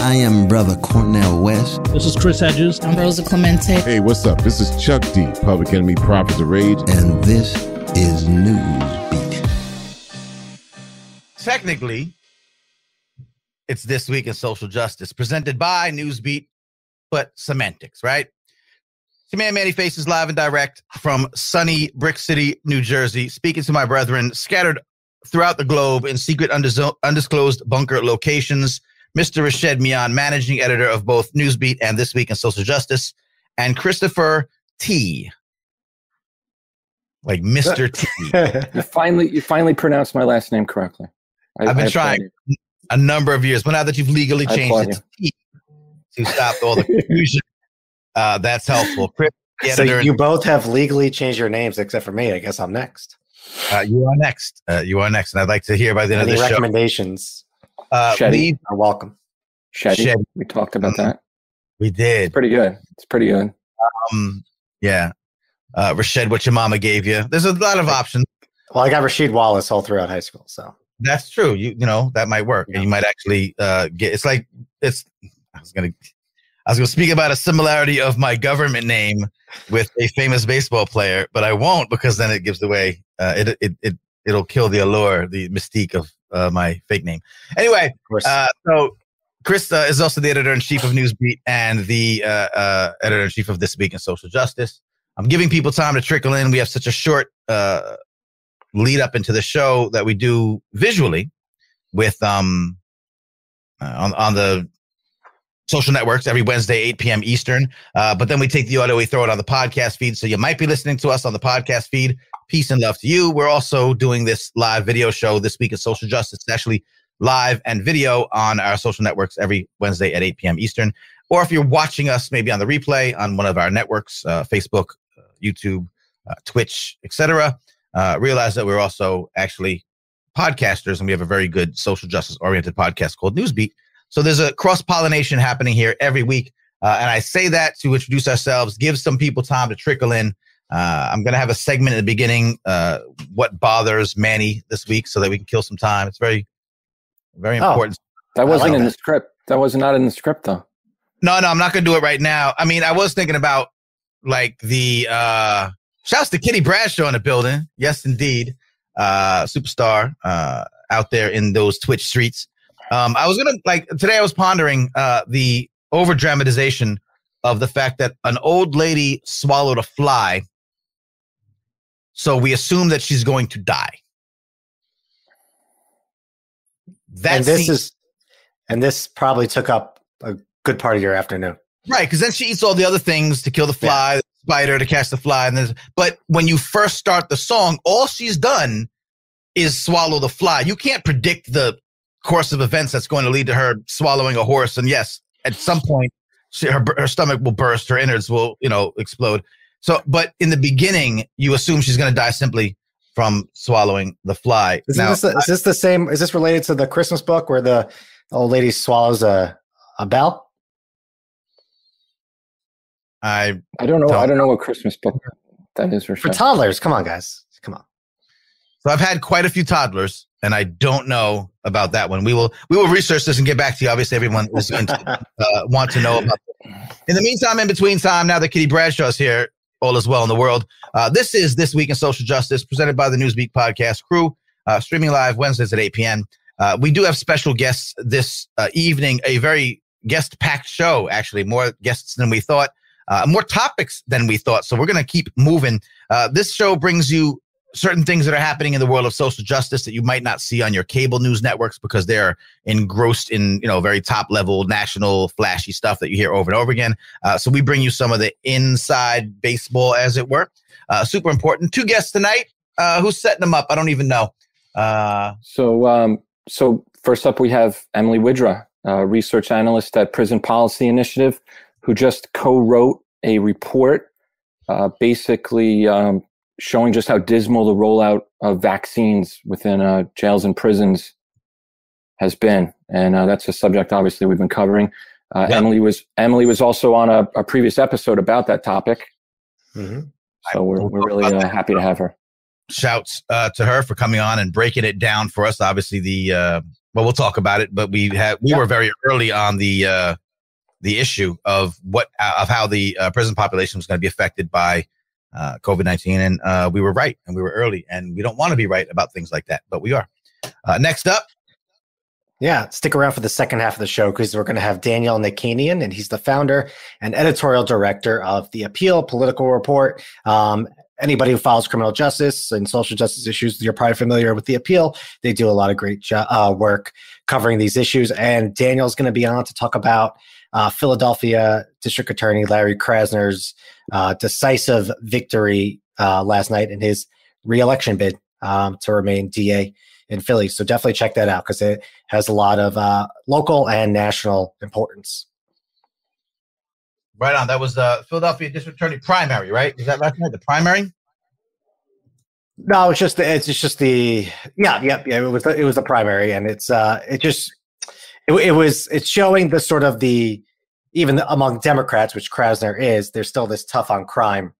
I am Brother Cornel West. This is Chris Hedges. I'm Rosa Clemente. Hey, what's up? This is Chuck D, Public Enemy Prophets of Rage. And this is Newsbeat. Technically, it's This Week in Social Justice, presented by Newsbeat, but semantics, right? Command Manny Faces live and direct from sunny Brick City, New Jersey, speaking to my brethren scattered throughout the globe in secret undisclosed bunker locations. Mr. Rashed Mian, managing editor of both Newsbeat and This Week in Social Justice, and Christopher T. Like Mr. T. you finally you finally pronounced my last name correctly. I, have been I trying a number of years, but now that you've legally changed it to, to stop all the confusion, uh, that's helpful. Chris, so you both have legally changed your names except for me. I guess I'm next. Uh, you are next. Uh, you are next, and I'd like to hear by the end Any of the recommendations? Show. Uh, Shetty are welcome. Shetty. Shetty. We talked about that. We did. It's pretty good. It's pretty good. Um, yeah. Uh, Rashed, what your mama gave you. There's a lot of options. Well, I got Rasheed Wallace all throughout high school, so that's true. You you know that might work, yeah. and you might actually uh, get. It's like it's. I was gonna. I was gonna speak about a similarity of my government name with a famous baseball player, but I won't because then it gives away. Uh, it it it it'll kill the allure, the mystique of uh, my fake name. Anyway, uh, so Chris uh, is also the editor in chief of Newsbeat and the uh, uh, editor in chief of This Week in Social Justice. I'm giving people time to trickle in. We have such a short uh, lead up into the show that we do visually with um uh, on on the social networks every Wednesday, 8 p.m. Eastern. Uh, but then we take the audio, we throw it on the podcast feed. So you might be listening to us on the podcast feed. Peace and love to you. We're also doing this live video show this week of social justice. Actually live and video on our social networks every Wednesday at 8 p.m. Eastern. Or if you're watching us maybe on the replay on one of our networks, uh, Facebook, uh, YouTube, uh, Twitch, etc., uh, realize that we're also actually podcasters and we have a very good social justice oriented podcast called Newsbeat. So there's a cross pollination happening here every week. Uh, and I say that to introduce ourselves, give some people time to trickle in. Uh, I'm going to have a segment at the beginning, uh, what bothers Manny this week, so that we can kill some time. It's very, very oh, important. That wasn't like in that. the script. That was not in the script, though. No, no, I'm not going to do it right now. I mean, I was thinking about like the uh, shouts to Kitty Bradshaw in the building. Yes, indeed, uh, superstar uh, out there in those Twitch streets. Um, I was gonna like today. I was pondering uh, the over dramatization of the fact that an old lady swallowed a fly, so we assume that she's going to die. That and this seems- is, and this probably took up a good part of your afternoon, right? Because then she eats all the other things to kill the fly, yeah. the spider to catch the fly, and then. But when you first start the song, all she's done is swallow the fly. You can't predict the course of events that's going to lead to her swallowing a horse. And yes, at some point, she, her, her stomach will burst, her innards will, you know, explode. So, but in the beginning, you assume she's going to die simply from swallowing the fly. Is, now, this, is this the same? Is this related to the Christmas book where the old lady swallows a, a bell? I I don't know. Don't, I don't know what Christmas book that is for. For toddlers, come on, guys, come on. So I've had quite a few toddlers, and I don't know about that one. We will we will research this and get back to you. Obviously, everyone is going to uh, want to know about. It. In the meantime, in between time, now that Kitty Bradshaw's here, all is well in the world. Uh, this is this week in social justice, presented by the Newsbeat podcast crew, uh, streaming live Wednesdays at 8 p.m. Uh, we do have special guests this uh, evening, a very guest packed show. Actually, more guests than we thought. Uh, more topics than we thought. So we're going to keep moving. this show brings you certain things that are happening in the world of social justice that you might not see on your cable news networks because they're engrossed in you know very top level national flashy stuff that you hear over and over again. Uh, so we bring you some of the inside baseball as it were. Uh, super important. Two guests tonight. Uh, who's setting them up? I don't even know. Uh, so um, so first up we have emily widra research analyst at prison policy initiative who just co-wrote a report uh, basically um, showing just how dismal the rollout of vaccines within uh, jails and prisons has been, and uh, that's a subject obviously we've been covering. Uh, yeah. Emily was Emily was also on a, a previous episode about that topic, mm-hmm. so we're we're really uh, happy to have her. Shouts uh, to her for coming on and breaking it down for us. Obviously, the uh, Well, we'll talk about it, but we had we Yep. were very early on the uh, the issue of what of how the uh, prison population was going to be affected by uh, COVID nineteen, and uh, we were right, and we were early, and we don't want to be right about things like that, but we are. Uh, next up, Yeah, stick around for the second half of the show because we're going to have Daniel Nichanian, and he's the founder and editorial director of the Appeal Political Report. Um, anybody who follows criminal justice and social justice issues, you're probably familiar with the Appeal. They do a lot of great jo- uh, work covering these issues, and Daniel's going to be on to talk about uh, Philadelphia District Attorney Larry Krasner's uh, decisive victory uh, last night in his reelection bid um, to remain DA in Philly. So definitely check that out because it has a lot of uh, local and national importance. right on. That was the Philadelphia District Attorney primary, right? Is that last night? The primary? No, it's just the, it's just the yeah yeah yeah it was the, it was the primary and it's uh it just it, it was it's showing the sort of the even among Democrats which Krasner is there's still this tough on crime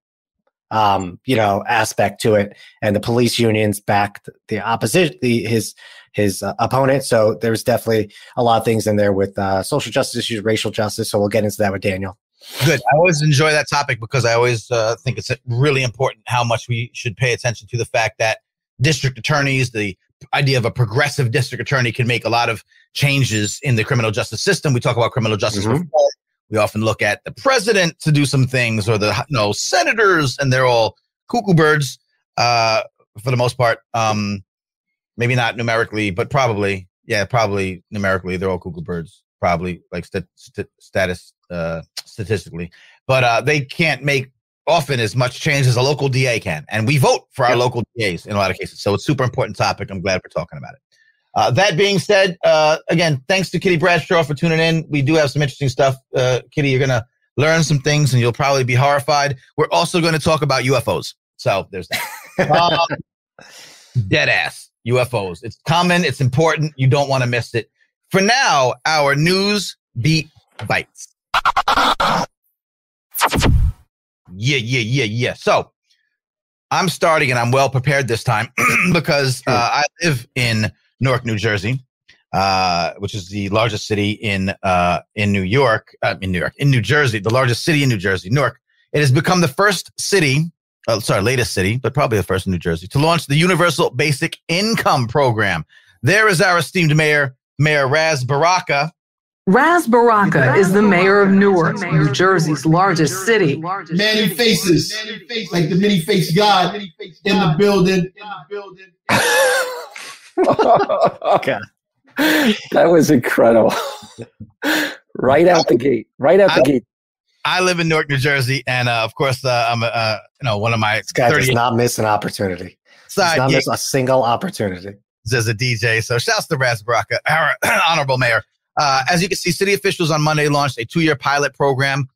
um you know aspect to it and the police unions backed the opposition the his his uh, opponent so there's definitely a lot of things in there with uh, social justice issues racial justice so we'll get into that with Daniel. Good. I always enjoy that topic because I always uh, think it's really important how much we should pay attention to the fact that district attorneys, the idea of a progressive district attorney, can make a lot of changes in the criminal justice system. We talk about criminal justice Mhm. reform. We often look at the president to do some things, or the you know senators, and they're all cuckoo birds uh, for the most part. Um, maybe not numerically, but probably, yeah, probably numerically, they're all cuckoo birds. Probably like st- st- status uh, statistically, but uh, they can't make often as much change as a local DA can, and we vote for our Yep. local DAs in a lot of cases. So it's super important topic. I'm glad we're talking about it. Uh, that being said, uh, again, thanks to Kitty Bradshaw for tuning in. We do have some interesting stuff. Uh, Kitty, you're gonna learn some things, and you'll probably be horrified. We're also going to talk about UFOs. So there's that. Um, dead ass UFOs. It's common. It's important. You don't want to miss it. For now, our news beat bites. Yeah, yeah, yeah, yeah. So I'm starting and I'm well prepared this time because uh, I live in Newark, New Jersey, uh, which is the largest city in uh, in New York, uh, in New York, in New Jersey, the largest city in New Jersey, Newark. It has become the first city, uh, sorry, latest city, but probably the first in New Jersey to launch the Universal Basic Income Program. There is our esteemed mayor, Mayor Ras Baraka. Ras Baraka is the mayor of Newark, New Jersey's largest city. Manny Faces, like the many faced God in the building. Okay. that was incredible. right out the gate. Right out the I- gate. I live in Newark, New Jersey, and uh, of course, uh, I'm uh, you know one of my This guy does not miss an opportunity. Does side not gigs miss a single opportunity. as a DJ. So shouts to Ras Baraka, our honorable mayor. Uh, as you can see, city officials on Monday launched a two-year pilot program,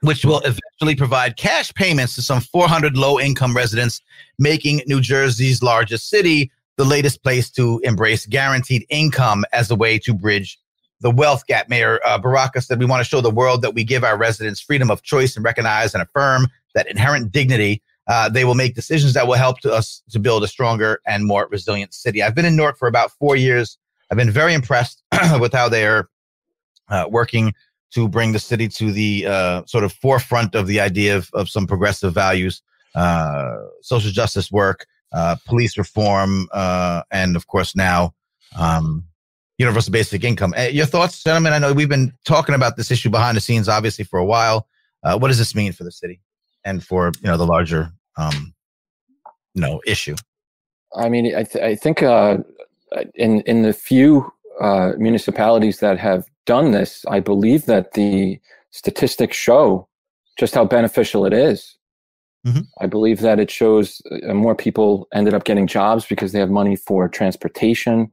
which will eventually provide cash payments to some 400 low-income residents, making New Jersey's largest city the latest place to embrace guaranteed income as a way to bridge the wealth gap. Mayor uh, Baraka said, "We want to show the world that we give our residents freedom of choice and recognize and affirm that inherent dignity." Uh, they will make decisions that will help to us to build a stronger and more resilient city. I've been in Newark for about four years. I've been very impressed with how they are uh, working to bring the city to the uh, sort of forefront of the idea of, of some progressive values, uh, social justice work, uh, police reform, uh, and of course now um, universal basic income. Uh, your thoughts, gentlemen? I know we've been talking about this issue behind the scenes, obviously, for a while. Uh, what does this mean for the city and for you know the larger um, you know issue? I mean, I, th- I think uh, in in the few uh, municipalities that have done this, I believe that the statistics show just how beneficial it is. Mhm. I believe that it shows uh, more people ended up getting jobs because they have money for transportation.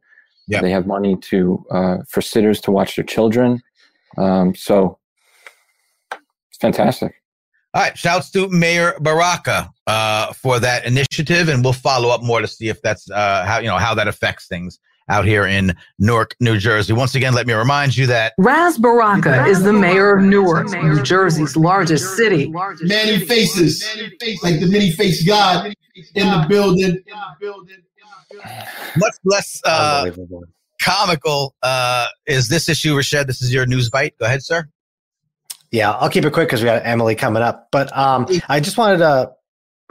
Yeah. They have money to uh, for sitters to watch their children. Um, so it's fantastic. All right, shouts to Mayor Baraka uh, for that initiative, and we'll follow up more to see if that's uh, how you know how that affects things out here in Newark, New Jersey. Once again, let me remind you that Ras Baraka is the mayor of Newark, New Jersey's largest city. Manny Faces, like the many face God in the building. much less uh, comical uh, is this issue, Rashed? This is your news bite. Go ahead, sir. Yeah, I'll keep it quick because we got Emily coming up. But um, I just wanted to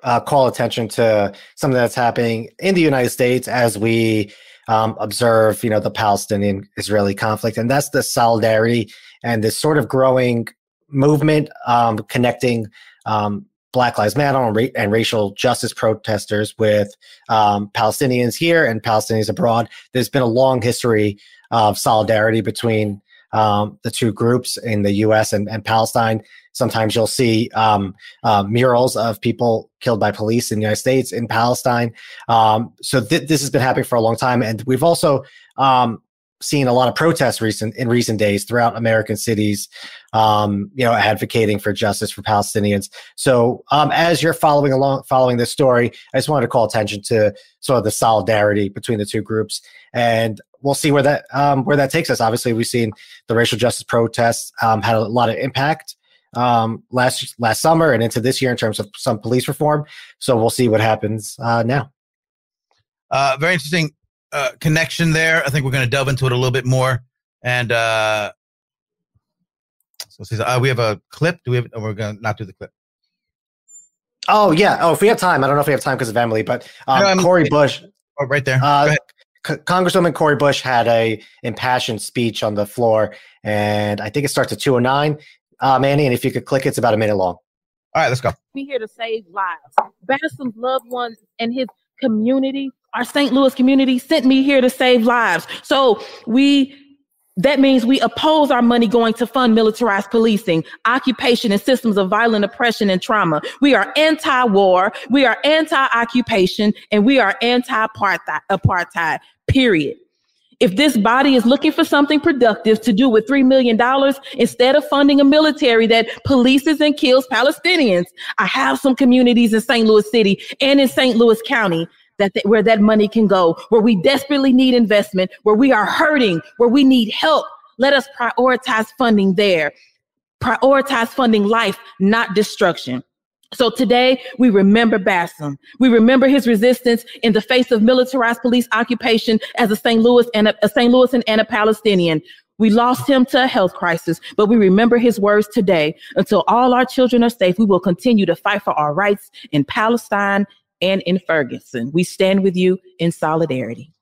uh, call attention to something that's happening in the United States as we um, observe, you know, the Palestinian-Israeli conflict, and that's the solidarity and this sort of growing movement um, connecting um, Black Lives Matter and, ra- and, racial justice protesters with um, Palestinians here and Palestinians abroad. There's been a long history of solidarity between um, the two groups in the U.S. and, and Palestine. Sometimes you'll see um, uh, murals of people killed by police in the United States in Palestine. Um, so th- this has been happening for a long time, and we've also um, seen a lot of protests recent in recent days throughout American cities, um, you know, advocating for justice for Palestinians. So um, as you're following along, following this story, I just wanted to call attention to sort of the solidarity between the two groups, and we'll see where that um, where that takes us. Obviously, we've seen the racial justice protests um, had a lot of impact um, last last summer and into this year in terms of some police reform. So we'll see what happens uh, now. Uh, very interesting uh, connection there. I think we're going to delve into it a little bit more. And uh, so uh, we have a clip. Do we have? we're going to not do the clip. Oh yeah. Oh, if we have time, I don't know if we have time because of Emily, but um, no, Cori Bush. Oh, right there. Uh, C- Congresswoman Cori Bush had a impassioned speech on the floor, and I think it starts at 209. Uh, Manny, and if you could click, it's about a minute long. All right, let's go. We're here to save lives. Bassem's loved ones and his community, our St. Louis community, sent me here to save lives. So we that means we oppose our money going to fund militarized policing, occupation, and systems of violent oppression and trauma. We are anti war, we are anti occupation, and we are anti apartheid, period. If this body is looking for something productive to do with $3 million instead of funding a military that polices and kills Palestinians, I have some communities in St. Louis City and in St. Louis County that th- where that money can go, where we desperately need investment, where we are hurting, where we need help. Let us prioritize funding there. Prioritize funding life, not destruction. So today we remember Bassem. We remember his resistance in the face of militarized police occupation as a St. Louis and a, a St. Louisan and a Palestinian. We lost him to a health crisis, but we remember his words today. Until all our children are safe, we will continue to fight for our rights in Palestine and in Ferguson. We stand with you in solidarity.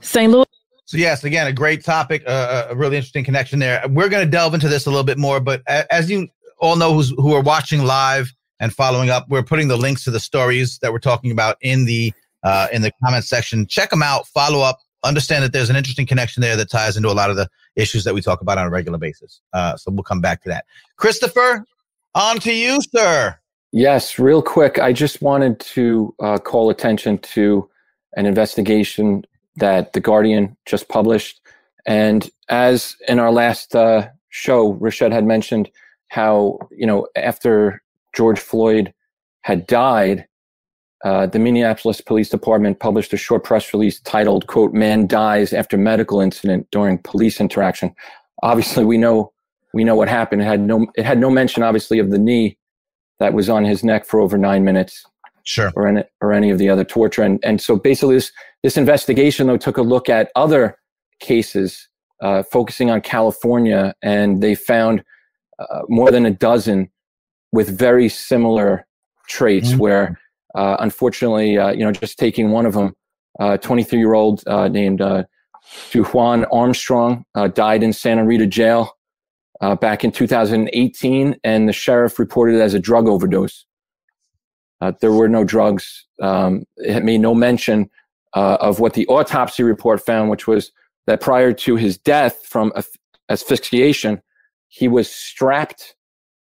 St. Louis. So yes, again, a great topic, uh, a really interesting connection there. We're going to delve into this a little bit more, but as you all know, who's, who are watching live and following up, we're putting the links to the stories that we're talking about in the uh, in the comment section. Check them out, follow up, understand that there's an interesting connection there that ties into a lot of the issues that we talk about on a regular basis. Uh, so we'll come back to that. Christopher, on to you, sir. Yes, real quick. I just wanted to uh, call attention to an investigation that The Guardian just published. And as in our last uh, show, Rashed had mentioned how, you know, after George Floyd had died, uh, the Minneapolis Police Department published a short press release titled, quote, Man Dies After Medical Incident During Police Interaction. Obviously, we know we know what happened. It had no it had no mention, obviously, of the knee that was on his neck for over nine minutes. Sure. Or any, or any of the other torture. And, and so basically, this, this investigation, though, took a look at other cases uh, focusing on California, and they found uh, more than a dozen with very similar traits mm-hmm. where, uh, unfortunately, uh, you know, just taking one of them, 23 year old uh, named uh, Juan Armstrong died in Santa Rita jail uh, back in 2018, and the sheriff reported it as a drug overdose. Uh, there were no drugs. Um, it made no mention uh, of what the autopsy report found, which was that prior to his death from asphyxiation, he was strapped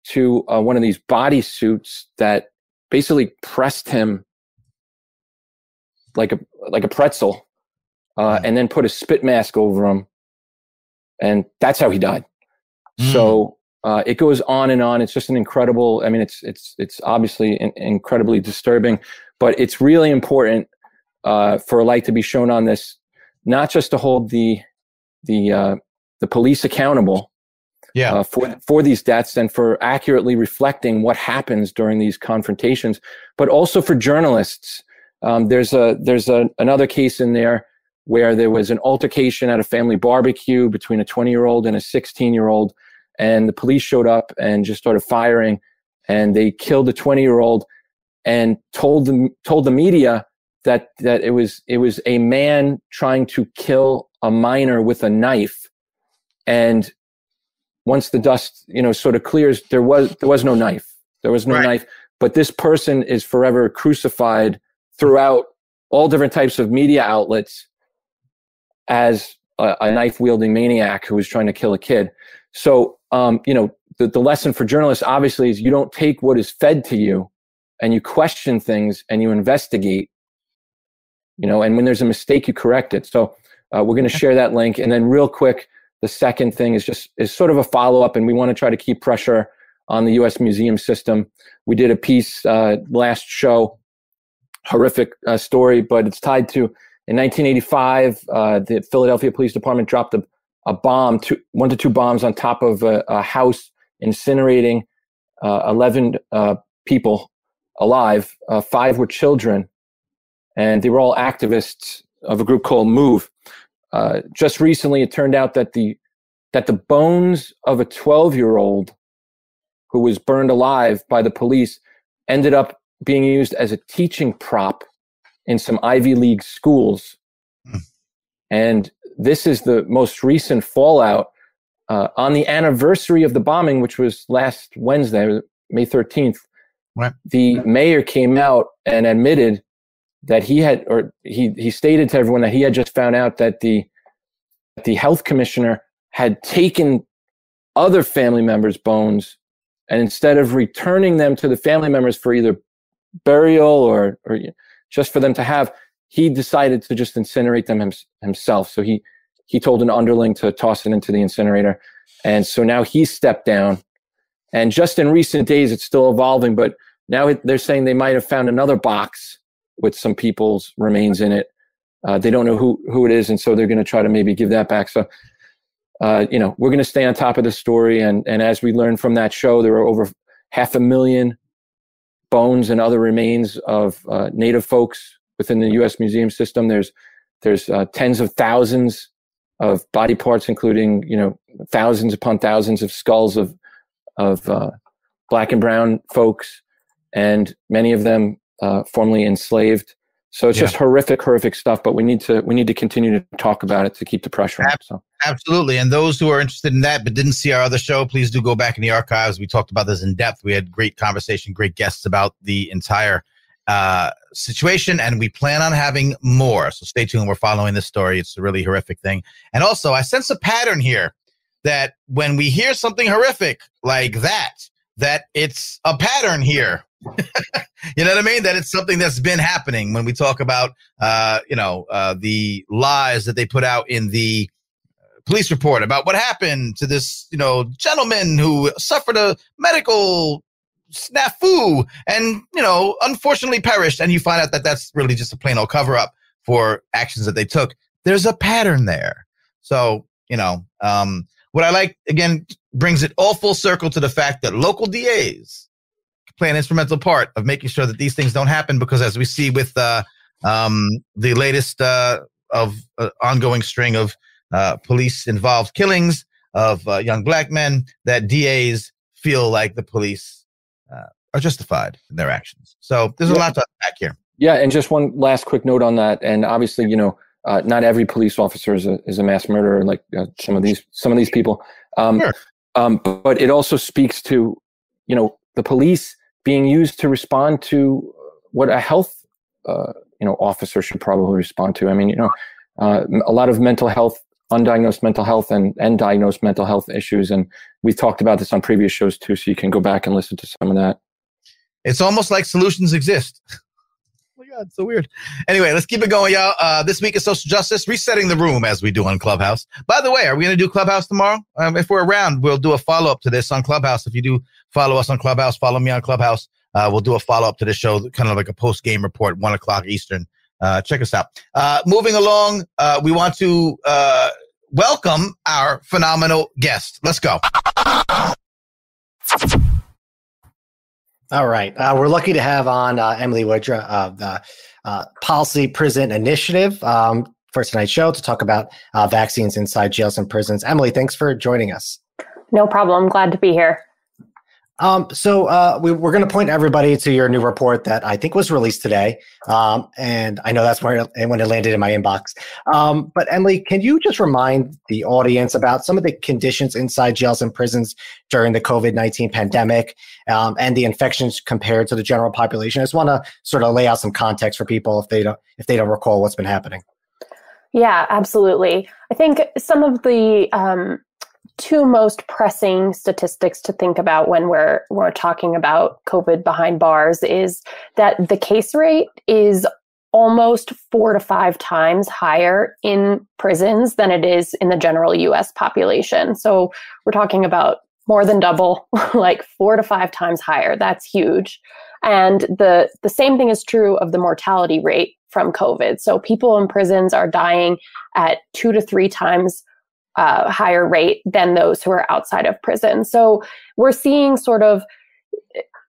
to uh, one of these body suits that basically pressed him like a like a pretzel, uh, and then put a spit mask over him, and that's how he died. Mm. So uh, it goes on and on. It's just an incredible. I mean, it's it's it's obviously in, incredibly disturbing, but it's really important uh, for a light to be shown on this, not just to hold the the uh, the police accountable, yeah, uh, for for these deaths and for accurately reflecting what happens during these confrontations, but also for journalists. Um, there's a there's a, another case in there where there was an altercation at a family barbecue between a 20 year old and a 16 year old. And the police showed up and just started firing and they killed the 20 year old and told the, told the media that, that it was, it was a man trying to kill a minor with a knife. And once the dust, you know, sort of clears, there was, there was no knife. There was no Right. knife, but this person is forever crucified throughout all different types of media outlets as a, a knife wielding maniac who was trying to kill a kid. So, um, you know, the, the lesson for journalists obviously is you don't take what is fed to you and you question things and you investigate, you know, and when there's a mistake, you correct it. So, uh, we're going to share that link. And then, real quick, the second thing is just is sort of a follow up, and we want to try to keep pressure on the U.S. museum system. We did a piece uh, last show, horrific uh, story, but it's tied to in 1985, uh, the Philadelphia Police Department dropped a, a bomb, two, one to two bombs on top of a, a house, incinerating uh, 11 uh, people alive. Uh, five were children, and they were all activists of a group called Move. Uh, just recently, it turned out that the that the bones of a 12 year old who was burned alive by the police ended up being used as a teaching prop in some Ivy League schools. Hmm. And this is the most recent fallout uh, on the anniversary of the bombing, which was last Wednesday, May 13th. Right. The mayor came out and admitted that he had, or he, he stated to everyone that he had just found out that the, the health commissioner had taken other family members' bones and instead of returning them to the family members for either burial or, or just for them to have, he decided to just incinerate them hims- himself. So he he told an underling to toss it into the incinerator, and so now he stepped down. And just in recent days, it's still evolving, but now they're saying they might have found another box with some people's remains in it. Uh, they don't know who who it is, and so they're going to try to maybe give that back. So uh, you know, we're going to stay on top of the story. And, and as we learned from that show, there are over half a million bones and other remains of uh, native folks within the U.S. museum system. There's, there's uh, tens of thousands of body parts, including, you know, thousands upon thousands of skulls of, of uh, black and brown folks, and many of them uh, formerly enslaved. So it's Yeah. just horrific, horrific stuff. But we need to we need to continue to talk about it to keep the pressure on. So. Absolutely. And those who are interested in that but didn't see our other show, please do go back in the archives. We talked about this in depth. We had great conversation, great guests about the entire uh, situation, and we plan on having more. So stay tuned. We're following this story. It's a really horrific thing. And also, I sense a pattern here that when we hear something horrific like that, that it's a pattern here. you know what I mean? That it's something that's been happening when we talk about, uh, you know, uh, the lies that they put out in the police report about what happened to this, you know, gentleman who suffered a medical snafu and, you know, unfortunately perished. And you find out that that's really just a plain old cover up for actions that they took. There's a pattern there. So, you know, um, what I like again brings it all full circle to the fact that local DAs play an instrumental part of making sure that these things don't happen because as we see with uh, um, the latest uh, of uh, ongoing string of uh, police involved killings of uh, young black men that DAs feel like the police uh, are justified in their actions. So there's a lot to unpack here. Yeah, and just one last quick note on that. And obviously, you know, uh, not every police officer is a, is a mass murderer like uh, some of these some of these people. Um, Sure. um, but it also speaks to, you know, the police being used to respond to what a health, uh, you know, officer should probably respond to. I mean, you know, uh, a lot of mental health, undiagnosed mental health, and and diagnosed mental health issues, and we've talked about this on previous shows too. So you can go back and listen to some of that. It's almost like solutions exist. oh my God, so weird. Anyway, let's keep it going, y'all. Uh, this week is social justice, resetting the room as we do on Clubhouse. By the way, are we going to do Clubhouse tomorrow? Um, if we're around, we'll do a follow up to this on Clubhouse. If you do follow us on Clubhouse, follow me on Clubhouse. Uh, we'll do a follow up to the show, kind of like a post game report, one o'clock Eastern. Uh, check us out. Uh, moving along, uh, we want to uh, welcome our phenomenal guest. Let's go. All right. Uh, we're lucky to have on uh, Emily Widra of the uh, Policy Prison Initiative. Um, for tonight's show to talk about uh, vaccines inside jails and prisons. Emily, thanks for joining us. No problem. Glad to be here. Um, so uh, we, are going to point everybody to your new report that I think was released today, um, and I know that's where it, when it landed in my inbox. Um, but Emily, can you just remind the audience about some of the conditions inside jails and prisons during the COVID nineteen pandemic um, and the infections compared to the general population? I just want to sort of lay out some context for people if they don't if they don't recall what's been happening. Yeah, absolutely. I think some of the um, two most pressing statistics to think about when we're we're talking about COVID behind bars is that the case rate is almost four to five times higher in prisons than it is in the general US population. So we're talking about more than double, like four to five times higher. That's huge. And the the same thing is true of the mortality rate from COVID. So people in prisons are dying at two to three times uh, higher rate than those who are outside of prison. So we're seeing sort of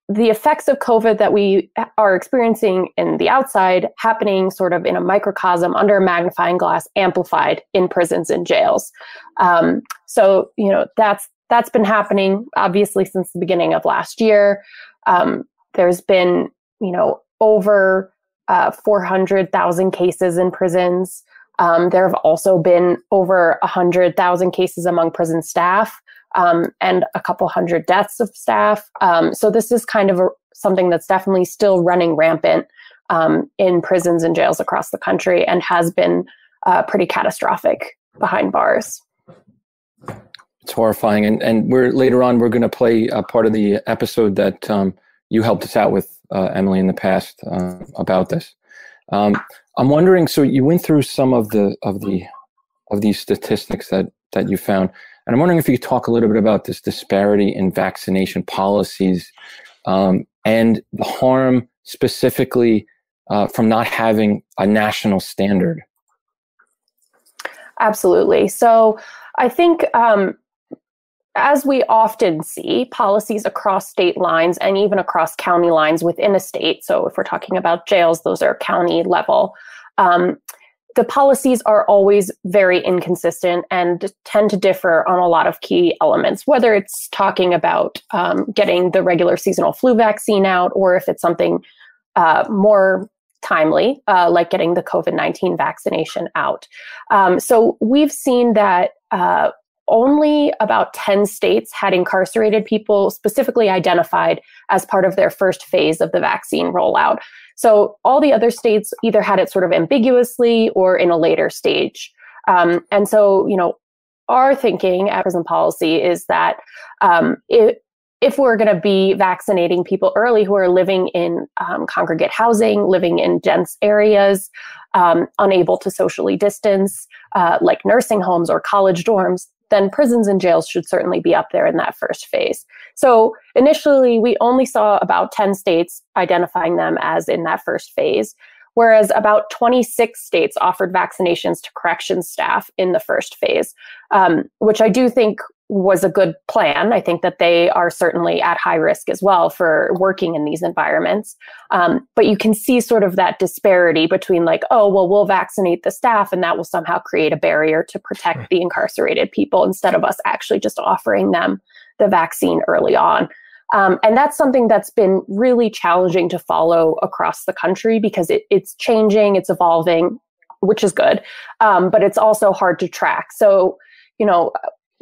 the effects of COVID that we are experiencing in the outside happening sort of in a microcosm under a magnifying glass, amplified in prisons and jails. Um, so you know that's that's been happening obviously since the beginning of last year. Um, there's been you know over uh, 400,000 cases in prisons. Um, there have also been over 100,000 cases among prison staff um, and a couple hundred deaths of staff. Um, so this is kind of a, something that's definitely still running rampant um, in prisons and jails across the country and has been uh, pretty catastrophic behind bars. It's horrifying, and and we're later on we're going to play a part of the episode that um, you helped us out with uh, Emily in the past uh, about this. Um, I'm wondering. So you went through some of the of the of these statistics that that you found, and I'm wondering if you could talk a little bit about this disparity in vaccination policies um, and the harm specifically uh, from not having a national standard. Absolutely. So I think um, as we often see, policies across state lines and even across county lines within a state. So, if we're talking about jails, those are county level. Um, the policies are always very inconsistent and tend to differ on a lot of key elements, whether it's talking about um, getting the regular seasonal flu vaccine out or if it's something uh, more timely, uh, like getting the COVID 19 vaccination out. Um, so we've seen that uh, only about 10 states had incarcerated people specifically identified as part of their first phase of the vaccine rollout. So all the other states either had it sort of ambiguously or in a later stage. Um, and so, you know, our thinking at prison policy is that um, it, if we're going to be vaccinating people early who are living in um, congregate housing, living in dense areas, um, unable to socially distance, uh, like nursing homes or college dorms, then prisons and jails should certainly be up there in that first phase. So initially, we only saw about 10 states identifying them as in that first phase, whereas about 26 states offered vaccinations to corrections staff in the first phase, um, which I do think was a good plan. I think that they are certainly at high risk as well for working in these environments. Um, but you can see sort of that disparity between, like, oh, well, we'll vaccinate the staff and that will somehow create a barrier to protect the incarcerated people instead of us actually just offering them the vaccine early on. Um, and that's something that's been really challenging to follow across the country because it, it's changing, it's evolving, which is good, um, but it's also hard to track. So, you know,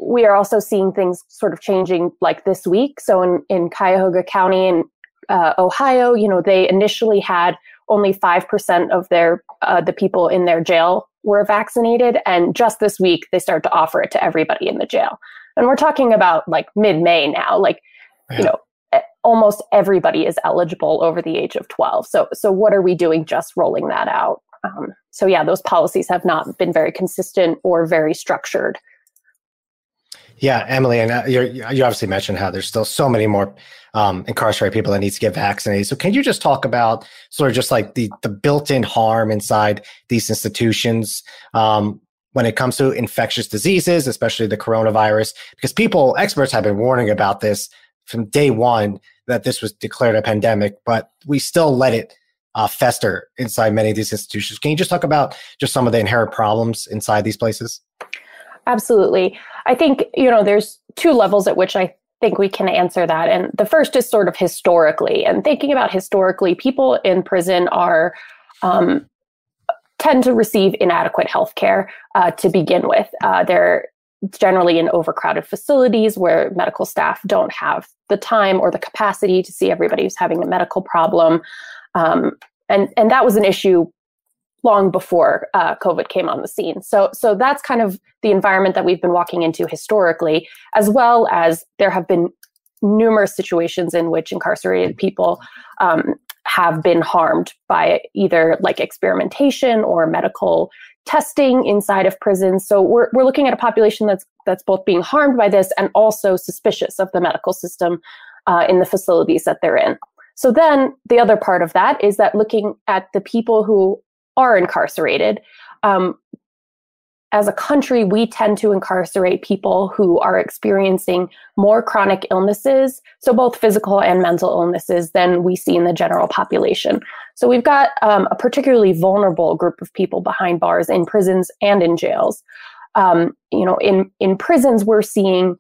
we are also seeing things sort of changing like this week. So in, in Cuyahoga County in uh, Ohio, you know, they initially had only 5% of their uh, the people in their jail were vaccinated. And just this week, they start to offer it to everybody in the jail. And we're talking about like mid May now, like, yeah. you know, almost everybody is eligible over the age of 12. So, so what are we doing just rolling that out? Um, so yeah, those policies have not been very consistent or very structured yeah, Emily, and uh, you obviously mentioned how there's still so many more um, incarcerated people that need to get vaccinated. So, can you just talk about sort of just like the the built-in harm inside these institutions um, when it comes to infectious diseases, especially the coronavirus? Because people, experts, have been warning about this from day one that this was declared a pandemic, but we still let it uh, fester inside many of these institutions. Can you just talk about just some of the inherent problems inside these places? Absolutely. I think, you know, there's two levels at which I think we can answer that. And the first is sort of historically. And thinking about historically, people in prison are um, tend to receive inadequate health care uh, to begin with. Uh, they're generally in overcrowded facilities where medical staff don't have the time or the capacity to see everybody who's having a medical problem. Um, and, and that was an issue long before uh, COVID came on the scene. So, so that's kind of the environment that we've been walking into historically, as well as there have been numerous situations in which incarcerated people um, have been harmed by either like experimentation or medical testing inside of prisons. So we're, we're looking at a population that's that's both being harmed by this and also suspicious of the medical system uh, in the facilities that they're in. So then the other part of that is that looking at the people who are incarcerated, um, as a country, we tend to incarcerate people who are experiencing more chronic illnesses, so both physical and mental illnesses, than we see in the general population. So we've got um, a particularly vulnerable group of people behind bars in prisons and in jails. Um, you know, in in prisons, we're seeing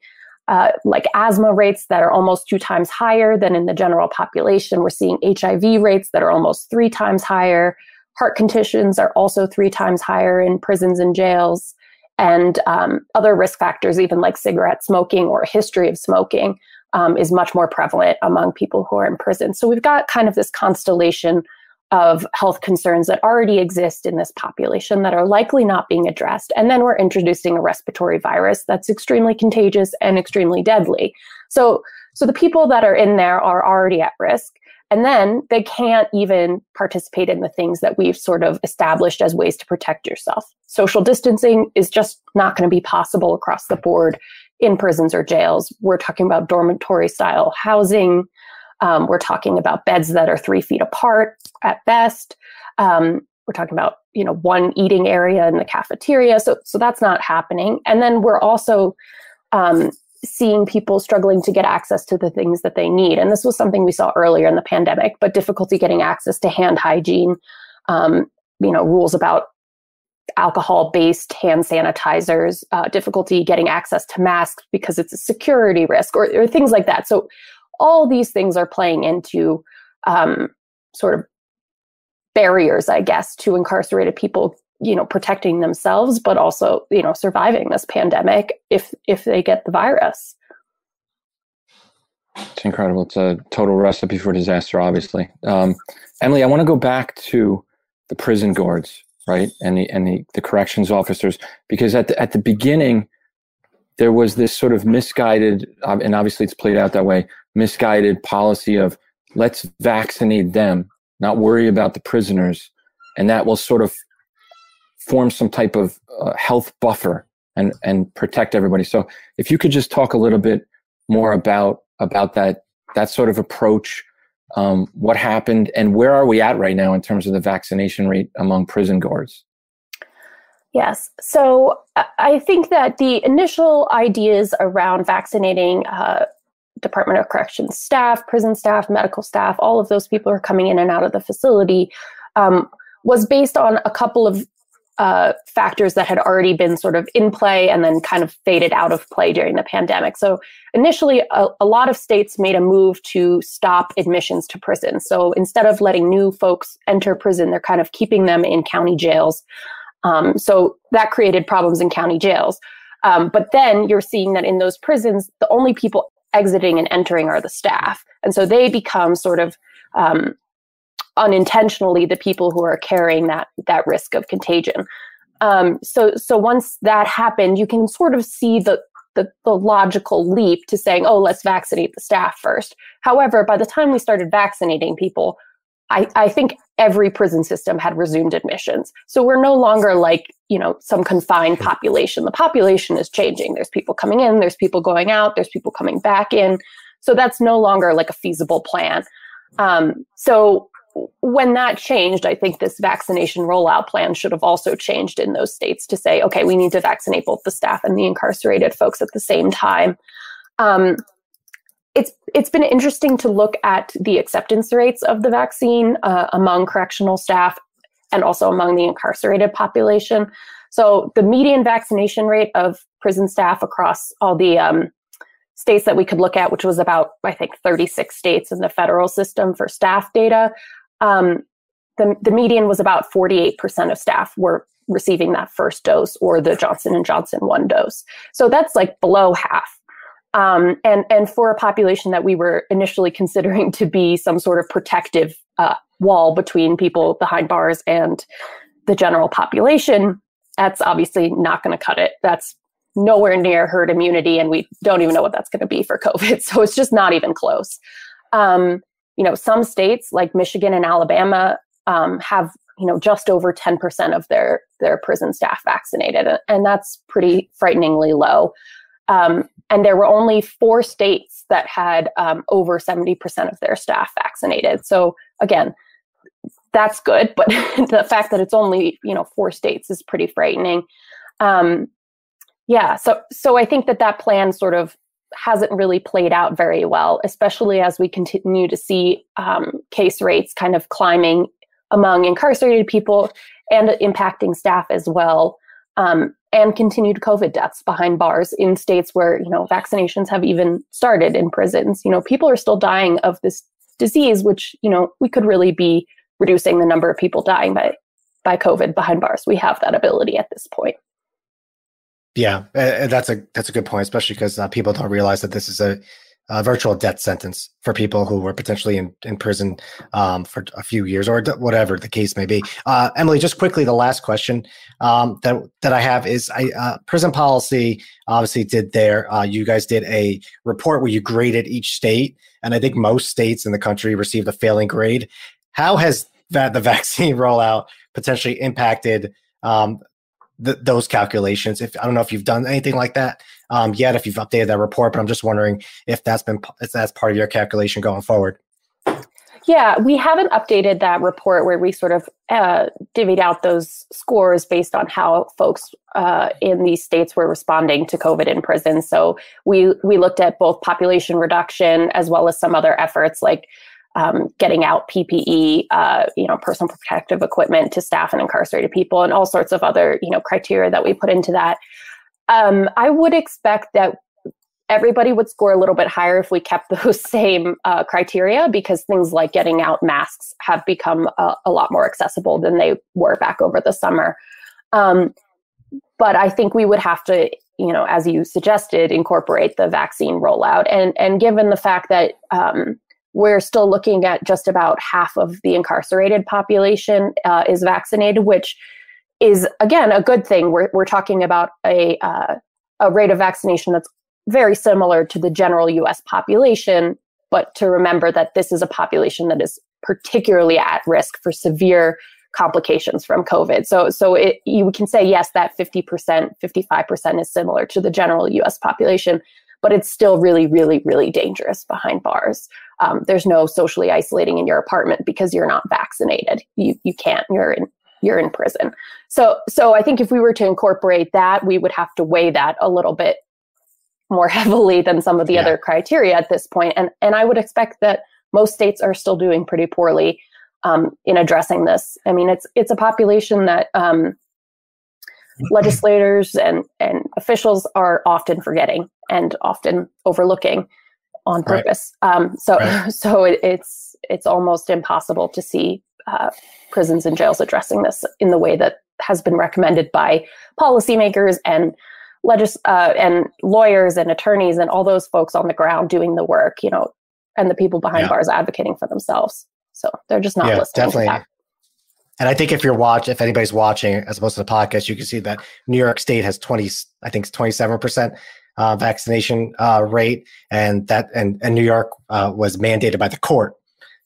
uh, like asthma rates that are almost two times higher than in the general population. We're seeing HIV rates that are almost three times higher. Heart conditions are also three times higher in prisons and jails. And um, other risk factors, even like cigarette smoking or history of smoking, um, is much more prevalent among people who are in prison. So we've got kind of this constellation of health concerns that already exist in this population that are likely not being addressed. And then we're introducing a respiratory virus that's extremely contagious and extremely deadly. So, so the people that are in there are already at risk. And then they can't even participate in the things that we've sort of established as ways to protect yourself. Social distancing is just not going to be possible across the board in prisons or jails. We're talking about dormitory style housing. Um, we're talking about beds that are three feet apart at best. Um, we're talking about you know one eating area in the cafeteria. So so that's not happening. And then we're also um, seeing people struggling to get access to the things that they need. And this was something we saw earlier in the pandemic, but difficulty getting access to hand hygiene, um, you know, rules about alcohol based hand sanitizers, uh, difficulty getting access to masks because it's a security risk or, or, things like that. So all these things are playing into um, sort of barriers, I guess, to incarcerated people you know protecting themselves but also you know surviving this pandemic if if they get the virus. It's incredible. It's a total recipe for disaster obviously. Um, emily i want to go back to the prison guards right and the and the, the corrections officers because at the, at the beginning there was this sort of misguided and obviously it's played out that way misguided policy of let's vaccinate them not worry about the prisoners and that will sort of form some type of uh, health buffer and and protect everybody. So if you could just talk a little bit more about about that that sort of approach, um, what happened, and where are we at right now in terms of the vaccination rate among prison guards? Yes. So I think that the initial ideas around vaccinating uh, Department of Corrections staff, prison staff, medical staff, all of those people who are coming in and out of the facility um, was based on a couple of uh, factors that had already been sort of in play and then kind of faded out of play during the pandemic. So initially, a, a, lot of states made a move to stop admissions to prison. So instead of letting new folks enter prison, they're kind of keeping them in county jails. Um, so that created problems in county jails. Um, but then you're seeing that in those prisons, the only people exiting and entering are the staff. And so they become sort of um, unintentionally the people who are carrying that that risk of contagion. Um, so so once that happened, you can sort of see the, the the logical leap to saying, oh, let's vaccinate the staff first. However, by the time we started vaccinating people, I, I think every prison system had resumed admissions. So we're no longer like, you know, some confined population. The population is changing. There's people coming in, there's people going out, there's people coming back in. So that's no longer like a feasible plan. Um, so when that changed, I think this vaccination rollout plan should have also changed in those states to say, okay, we need to vaccinate both the staff and the incarcerated folks at the same time. Um, it's it's been interesting to look at the acceptance rates of the vaccine uh, among correctional staff and also among the incarcerated population. So the median vaccination rate of prison staff across all the um, states that we could look at, which was about I think 36 states in the federal system for staff data, um, the the median was about 48% of staff were receiving that first dose or the Johnson Johnson one dose. So that's like below half. Um, and and for a population that we were initially considering to be some sort of protective uh, wall between people behind bars and the general population, that's obviously not going to cut it. That's nowhere near herd immunity, and we don't even know what that's going to be for COVID. So it's just not even close. Um, you know, some states like Michigan and Alabama um, have you know just over 10% of their their prison staff vaccinated, and that's pretty frighteningly low. Um, and there were only four states that had um, over 70% of their staff vaccinated. So again, that's good, but the fact that it's only you know four states is pretty frightening. Um, yeah, so so I think that that plan sort of hasn't really played out very well, especially as we continue to see um, case rates kind of climbing among incarcerated people and impacting staff as well um, and continued COVID deaths behind bars in states where you know vaccinations have even started in prisons. You know, people are still dying of this disease, which you know we could really be reducing the number of people dying by by COVID behind bars. We have that ability at this point. Yeah, uh, that's a that's a good point, especially because uh, people don't realize that this is a a virtual death sentence for people who were potentially in, in prison um, for a few years or whatever the case may be. Uh, Emily, just quickly, the last question um, that that I have is: I, uh, prison policy obviously did there. Uh, you guys did a report where you graded each state, and I think most states in the country received a failing grade. How has that the vaccine rollout potentially impacted um, th- those calculations. If I don't know if you've done anything like that um, yet, if you've updated that report, but I'm just wondering if that's been if that's part of your calculation going forward. Yeah, we haven't updated that report where we sort of uh, divvied out those scores based on how folks uh, in these states were responding to COVID in prison. So we we looked at both population reduction as well as some other efforts like um, getting out PPE, uh, you know, personal protective equipment to staff and incarcerated people, and all sorts of other, you know, criteria that we put into that. Um, I would expect that everybody would score a little bit higher if we kept those same uh, criteria because things like getting out masks have become a, a, lot more accessible than they were back over the summer. Um, but I think we would have to, you know, as you suggested, incorporate the vaccine rollout. And and given the fact that um, we're still looking at just about half of the incarcerated population uh, is vaccinated, which is again a good thing. We're we're talking about a uh, a rate of vaccination that's very similar to the general U.S. population, but to remember that this is a population that is particularly at risk for severe complications from COVID. So, so it, you can say yes, that 50%, 55% is similar to the general U.S. population, but it's still really, really, really dangerous behind bars um, there's no socially isolating in your apartment because you're not vaccinated. You you can't. You're in you're in prison. So so I think if we were to incorporate that, we would have to weigh that a little bit more heavily than some of the yeah. other criteria at this point. And and I would expect that most states are still doing pretty poorly um, in addressing this. I mean, it's it's a population that um, legislators and and officials are often forgetting and often overlooking on purpose. Right. Um, so right. so it, it's it's almost impossible to see uh, prisons and jails addressing this in the way that has been recommended by policymakers and legis- uh, and lawyers and attorneys and all those folks on the ground doing the work. You know, and the people behind yeah. bars advocating for themselves. So they're just not yeah, listening. Definitely. And I think if you're watch, if anybody's watching, as opposed to the podcast, you can see that New York State has 20, I think 27 percent uh, vaccination uh, rate, and that and, and New York uh, was mandated by the court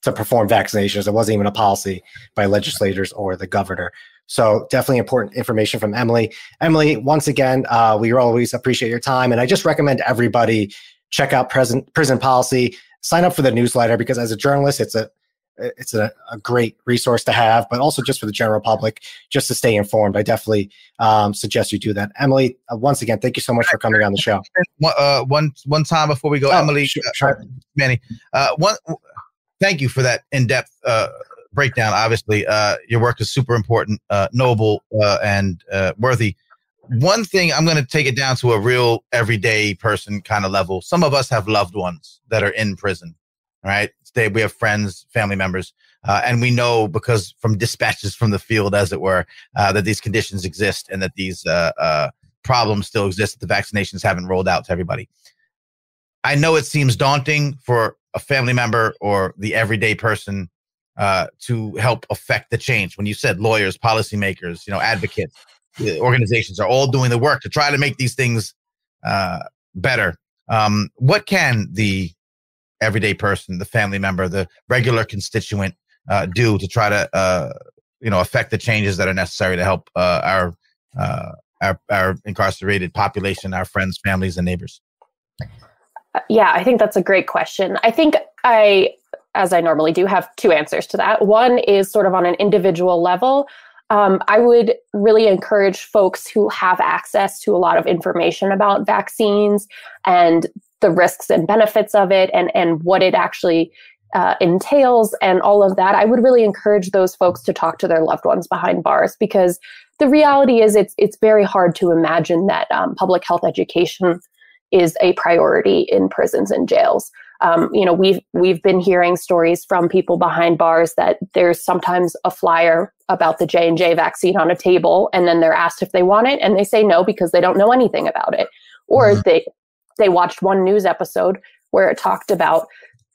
to perform vaccinations. It wasn't even a policy by legislators or the governor. So definitely important information from Emily. Emily, once again, uh, we always appreciate your time, and I just recommend everybody check out present prison policy. Sign up for the newsletter because as a journalist, it's a it's a, a, great resource to have, but also just for the general public, just to stay informed. I definitely um, suggest you do that. Emily, uh, once again, thank you so much for coming on the show. Uh, one one time before we go, oh, Emily, sure, sure. Manny, uh, one. Thank you for that in depth uh, breakdown. Obviously, uh, your work is super important, noble, and worthy. One thing I'm going to take it down to a real everyday person kind of level. Some of us have loved ones that are in prison right? Stay, we have friends, family members, uh, and we know because from dispatches from the field, as it were, uh, that these conditions exist and that these uh, uh problems still exist. That the vaccinations haven't rolled out to everybody. I know it seems daunting for a family member or the everyday person uh, to help affect the change. When you said lawyers, policymakers, you know, advocates, organizations are all doing the work to try to make these things uh, better. Um, what can the everyday person, the family member, the regular constituent uh, do to try to uh, you know affect the changes that are necessary to help uh, our, uh, our our incarcerated population, our friends, families, and neighbors? Yeah, I think that's a great question. I think I, as I normally do, have two answers to that. One is sort of on an individual level. Um, I would really encourage folks who have access to a lot of information about vaccines and the risks and benefits of it and, and what it actually uh, entails and all of that, I would really encourage those folks to talk to their loved ones behind bars because the reality is it's it's very hard to imagine that um, public health education is a priority in prisons and jails. Um, you know, we've we've been hearing stories from people behind bars that there's sometimes a flyer about the J and J vaccine on a table, and then they're asked if they want it, and they say no because they don't know anything about it, or mm-hmm. they they watched one news episode where it talked about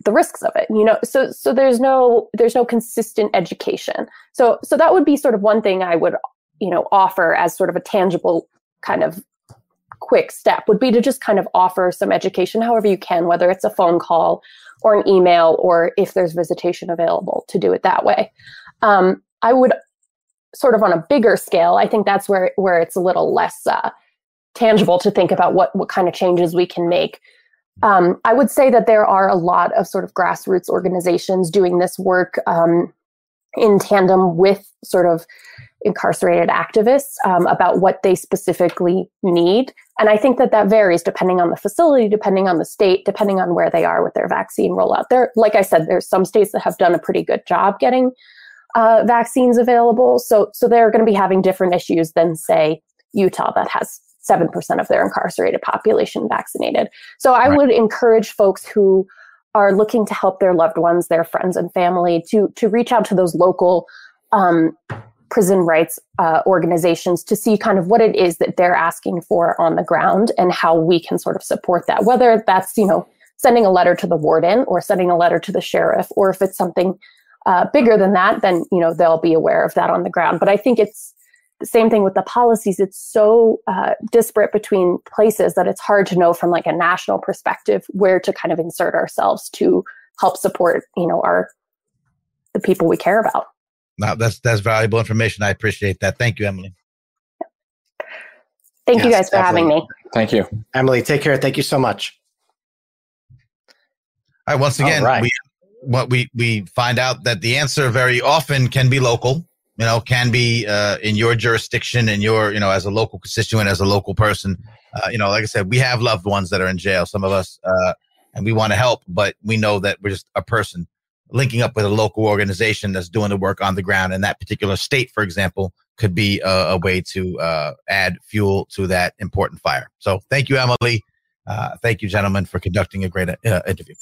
the risks of it you know? So so there's no there's no consistent education. So so that would be sort of one thing i would you know offer as sort of a tangible kind of quick step would be to just kind of offer some education however you can whether it's a phone call or an email or if there's visitation available to do it that way. Um, i would sort of on a bigger scale i think that's where where it's a little less uh, tangible to think about what what kind of changes we can make. Um, I would say that there are a lot of sort of grassroots organizations doing this work um, in tandem with sort of incarcerated activists um, about what they specifically need. And I think that that varies depending on the facility, depending on the state, depending on where they are with their vaccine rollout. There, like I said, there's some states that have done a pretty good job getting uh, vaccines available. So, so they're going to be having different issues than, say, Utah that has 7% of their incarcerated population vaccinated. So I right. would encourage folks who are looking to help their loved ones, their friends and family to, to reach out to those local um, prison rights uh, organizations to see kind of what it is that they're asking for on the ground and how we can sort of support that, whether that's, you know, sending a letter to the warden or sending a letter to the sheriff, or if it's something uh, bigger than that, then, you know, they'll be aware of that on the ground. But I think it's, same thing with the policies. It's so uh, disparate between places that it's hard to know from like a national perspective where to kind of insert ourselves to help support you know our the people we care about. Now that's that's valuable information. I appreciate that. Thank you emily. Thank yes, you guys for definitely. having me. Thank you. Emily take care. Thank you so much. All right once again right. we what we we find out that the answer very often can be local you know, can be uh, in your jurisdiction and your, you know, as a local constituent, as a local person. Uh, you know, like I said, we have loved ones that are in jail. Some of us, uh, and we want to help, but we know that we're just a person linking up with a local organization that's doing the work on the ground in that particular state, for example, could be a, a way to uh, add fuel to that important fire. So, thank you, Emily. Uh, thank you, gentlemen, for conducting a great uh, interview.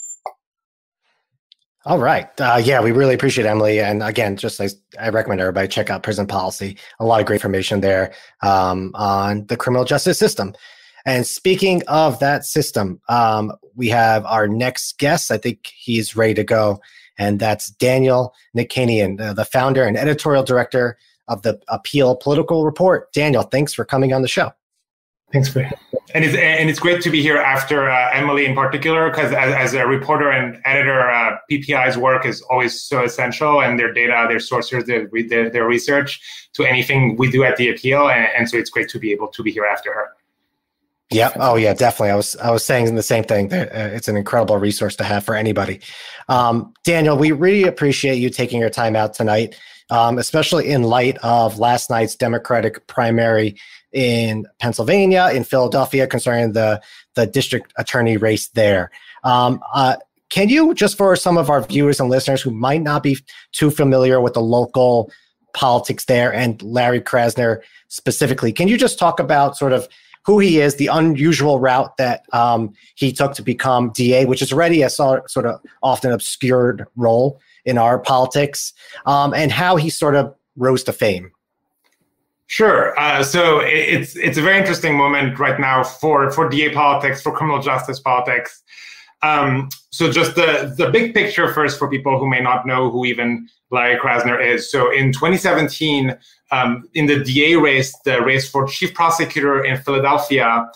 All right. Uh, yeah, we really appreciate Emily. And again, just as I recommend everybody check out Prison Policy. A lot of great information there um, on the criminal justice system. And speaking of that system, um, we have our next guest. I think he's ready to go. And that's Daniel Nichanian, uh, the founder and editorial director of the Appeal Political Report. Daniel, thanks for coming on the show. Thanks for and it's and it's great to be here after uh, Emily in particular because as, as, a reporter and editor, uh, PPI's work is always so essential and their data, their sources, their their, their research to anything we do at the appeal, and, and, so it's great to be able to be here after her. Yeah. Oh, yeah, definitely. I was I was saying the same thing. That uh, it's an incredible resource to have for anybody. Um, Daniel, we really appreciate you taking your time out tonight, um, especially in light of last night's Democratic primary in Pennsylvania, in Philadelphia, concerning the the district attorney race there. Um, uh, can you, just for some of our viewers and listeners who might not be too familiar with the local politics there and Larry Krasner specifically, can you just talk about sort of who he is, the unusual route that um, he took to become DA, which is already a sort of often obscured role in our politics, um, and how he sort of rose to fame? Sure. Uh, so it's it's a very interesting moment right now for for DA politics, for criminal justice politics. Um, so just the the big picture first for people who may not know who even Larry Krasner is. So in 2017, um, in the DA race, the race for chief prosecutor in Philadelphia,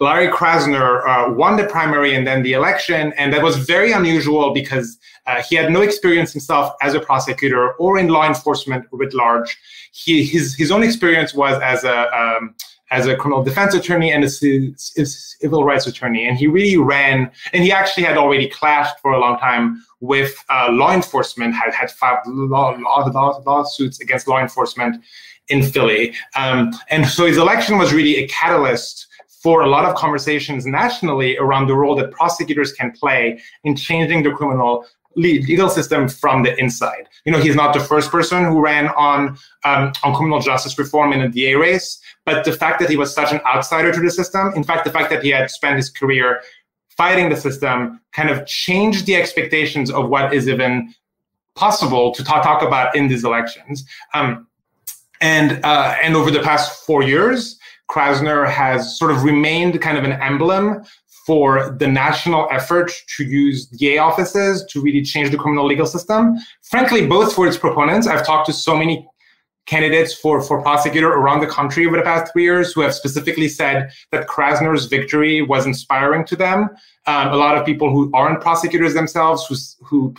Larry Krasner uh, won the primary and then the election, and that was very unusual because uh, he had no experience himself as a prosecutor or in law enforcement writ large. He, his his own experience was as a um, as a criminal defense attorney and a civil rights attorney. And he really ran, and he actually had already clashed for a long time with uh, law enforcement, had, had filed law, law, law, lawsuits against law enforcement in Philly. Um, and so his election was really a catalyst for a lot of conversations nationally around the role that prosecutors can play in changing the criminal legal system from the inside. You know, he's not the first person who ran on um, on criminal justice reform in a DA race, but the fact that he was such an outsider to the system, in fact, the fact that he had spent his career fighting the system, kind of changed the expectations of what is even possible to talk, talk about in these elections. Um, and uh, and over the past four years, Krasner has sort of remained kind of an emblem for the national effort to use DA offices to really change the criminal legal system. Frankly, both for its proponents. I've talked to so many candidates for, for prosecutor around the country over the past three years who have specifically said that Krasner's victory was inspiring to them. Um, a lot of people who aren't prosecutors themselves who, who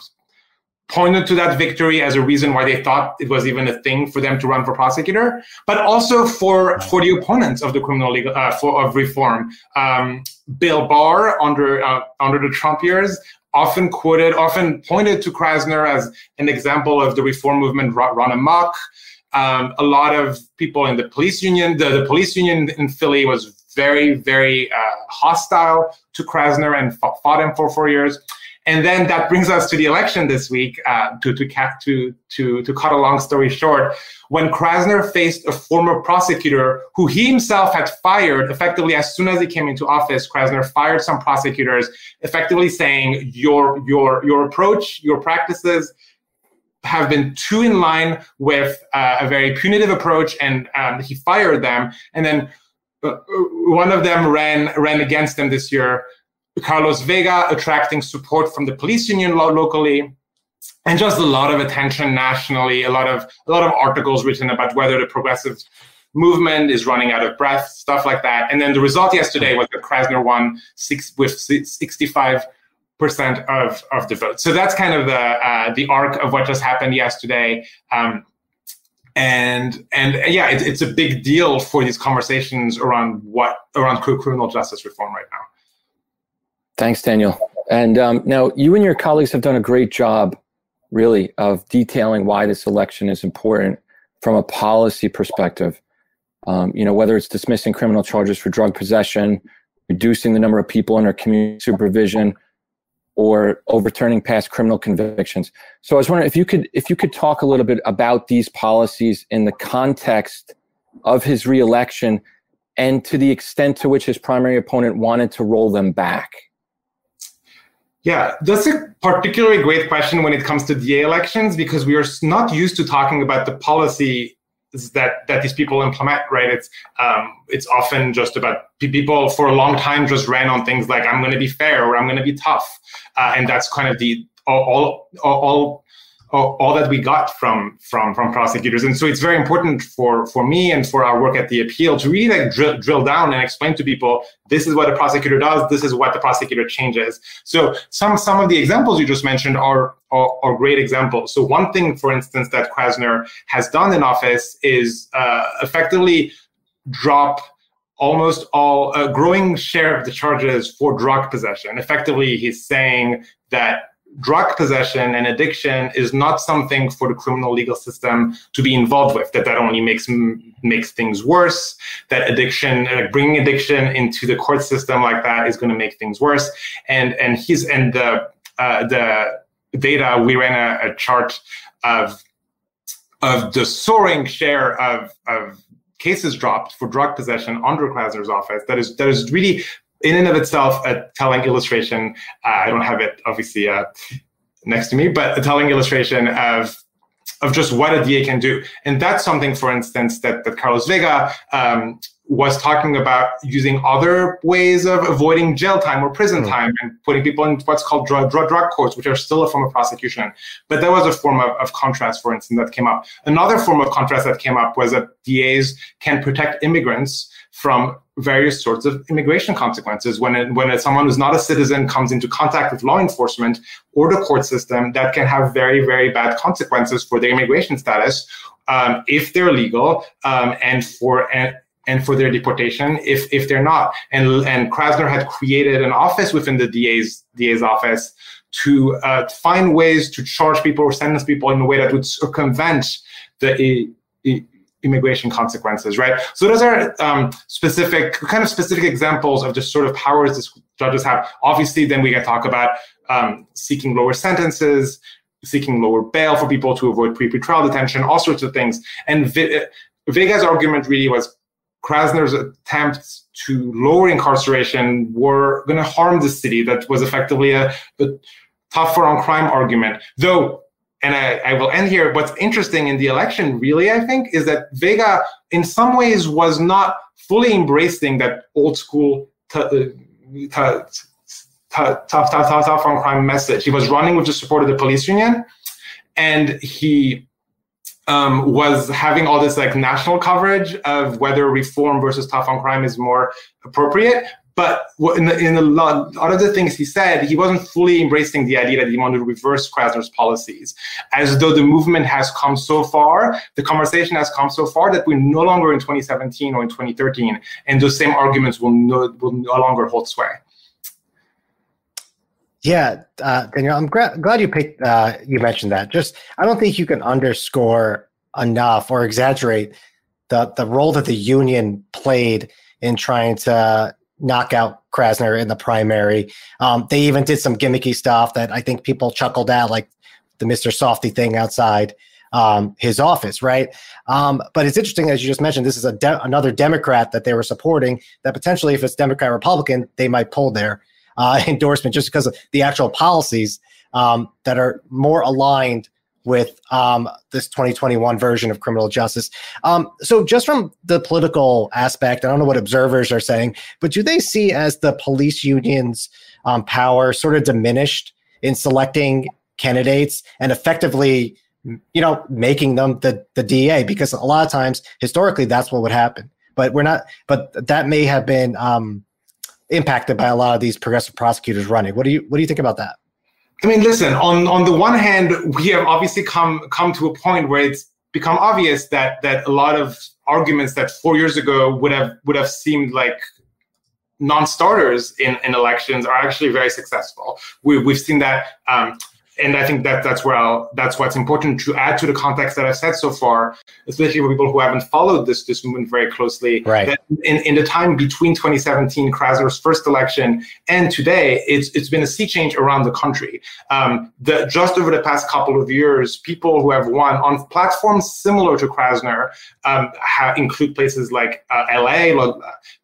pointed to that victory as a reason why they thought it was even a thing for them to run for prosecutor, but also for for the opponents of the criminal legal uh, for of reform. Um, Bill Barr under uh, under the Trump years often quoted, often pointed to Krasner as an example of the reform movement run amok. Um, a lot of people in the police union, the, the police union in Philly was very, very uh, hostile to Krasner and fought him for four years. And then that brings us to the election this week. Uh, to to to to to cut a long story short, when Krasner faced a former prosecutor who he himself had fired, effectively as soon as he came into office, Krasner fired some prosecutors, effectively saying your your your approach, your practices have been too in line with uh, a very punitive approach, and um, he fired them. And then uh, one of them ran ran against him this year. Carlos Vega attracting support from the police union locally, and just a lot of attention nationally. A lot of a lot of articles written about whether the progressive movement is running out of breath, stuff like that. And then the result yesterday was that Krasner won six with sixty-five percent of of the vote. So that's kind of the uh, the arc of what just happened yesterday. Um, and and yeah, it, it's a big deal for these conversations around what around criminal justice reform right now. Thanks, Daniel. And um, now you and your colleagues have done a great job, really, of detailing why this election is important from a policy perspective. Um, you know, whether it's dismissing criminal charges for drug possession, reducing the number of people under community supervision, or overturning past criminal convictions. So I was wondering if you could if you could talk a little bit about these policies in the context of his reelection and to the extent to which his primary opponent wanted to roll them back. Yeah, that's a particularly great question when it comes to DA elections because we are not used to talking about the policy that that these people implement. Right? It's um, it's often just about people for a long time just ran on things like I'm going to be fair or I'm going to be tough, uh, and that's kind of the all all, all all that we got from from from prosecutors. And so it's very important for for me and for our work at the appeal to really like drill, drill down and explain to people this is what a prosecutor does this is what the prosecutor changes. So some some of the examples you just mentioned are are, are great examples. So one thing for instance that krasner has done in office is uh, effectively drop almost all a growing share of the charges for drug possession. Effectively, he's saying that drug possession and addiction is not something for the criminal legal system to be involved with that that only makes makes things worse that addiction like bringing addiction into the court system like that is going to make things worse. And and he's and the uh, the data we ran a, a chart of of the soaring share of of cases dropped for drug possession under Krasner's office that is that is really in and of itself a telling illustration. Uh, I don't have it obviously uh, next to me, but a telling illustration of of just what a DA can do. And that's something, for instance, that, that Carlos Vega um, was talking about using other ways of avoiding jail time or prison mm. time and putting people in what's called drug, drug, drug courts, which are still a form of prosecution. But that was a form of, of contrast, for instance, that came up. Another form of contrast that came up was that DAs can protect immigrants from various sorts of immigration consequences. When it, when someone who's not a citizen comes into contact with law enforcement or the court system, that can have very, very bad consequences for their immigration status um, if they're legal um, and for and, and for their deportation if if they're not. And and Krasner had created an office within the DA's DA's office to uh, find ways to charge people or sentence people in a way that would circumvent the immigration consequences, right? So those are um, specific, kind of specific examples of just sort of powers this judges have. Obviously, then we can talk about um, seeking lower sentences, seeking lower bail for people to avoid pre-trial detention, all sorts of things. And Vega's argument really was Krasner's attempts to lower incarceration were going to harm the city. That was effectively a, a tougher on crime argument. Though, and I, I, will end here, what's interesting in the election, really, I think, is that Vega, in some ways, was not fully embracing that old school tough, tough, tough, tough, tough on crime message. He was running with the support of the police union, and he um, was having all this like national coverage of whether reform versus tough on crime is more appropriate. But in, the, in a lot, of the things he said, he wasn't fully embracing the idea that he wanted to reverse Krasner's policies. As though the movement has come so far, the conversation has come so far that we're no longer in 2017 or in 2013, and those same arguments will no, will no longer hold sway. Yeah, uh, Daniel, I'm gra- glad you picked. Uh, you mentioned that. Just, I don't think you can underscore enough or exaggerate the the role that the union played in trying to knock out Krasner in the primary. Um, they even did some gimmicky stuff that I think people chuckled at, like the Mr. Softee thing outside um, his office, right? Um, but it's interesting, as you just mentioned, this is a de- another Democrat that they were supporting. That potentially, if it's Democrat Republican, they might pull their uh, endorsement just because of the actual policies um, that are more aligned with um, this 2021 version of criminal justice. Um, so, just from the political aspect, I don't know what observers are saying, but do they see as the police union's um, power sort of diminished in selecting candidates and effectively, you know, making them the the DA? Because a lot of times, historically, that's what would happen. But we're not. But that may have been um, impacted by a lot of these progressive prosecutors running. What do you what do you think about that? I mean, listen. On on the one hand, we have obviously come come to a point where it's become obvious that that a lot of arguments that four years ago would have would have seemed like non-starters in, in elections are actually very successful. We, we've seen that um, and I think that that's where I'll, that's what's important to add to the context that I've said so far, especially for people who haven't followed this this movement very closely. Right. in, in the time between 2017, Krasner's first election, and today, it's it's been a sea change around the country. Um, the, just over the past couple of years, people who have won on platforms similar to Krasner um, have, include places like uh, LA,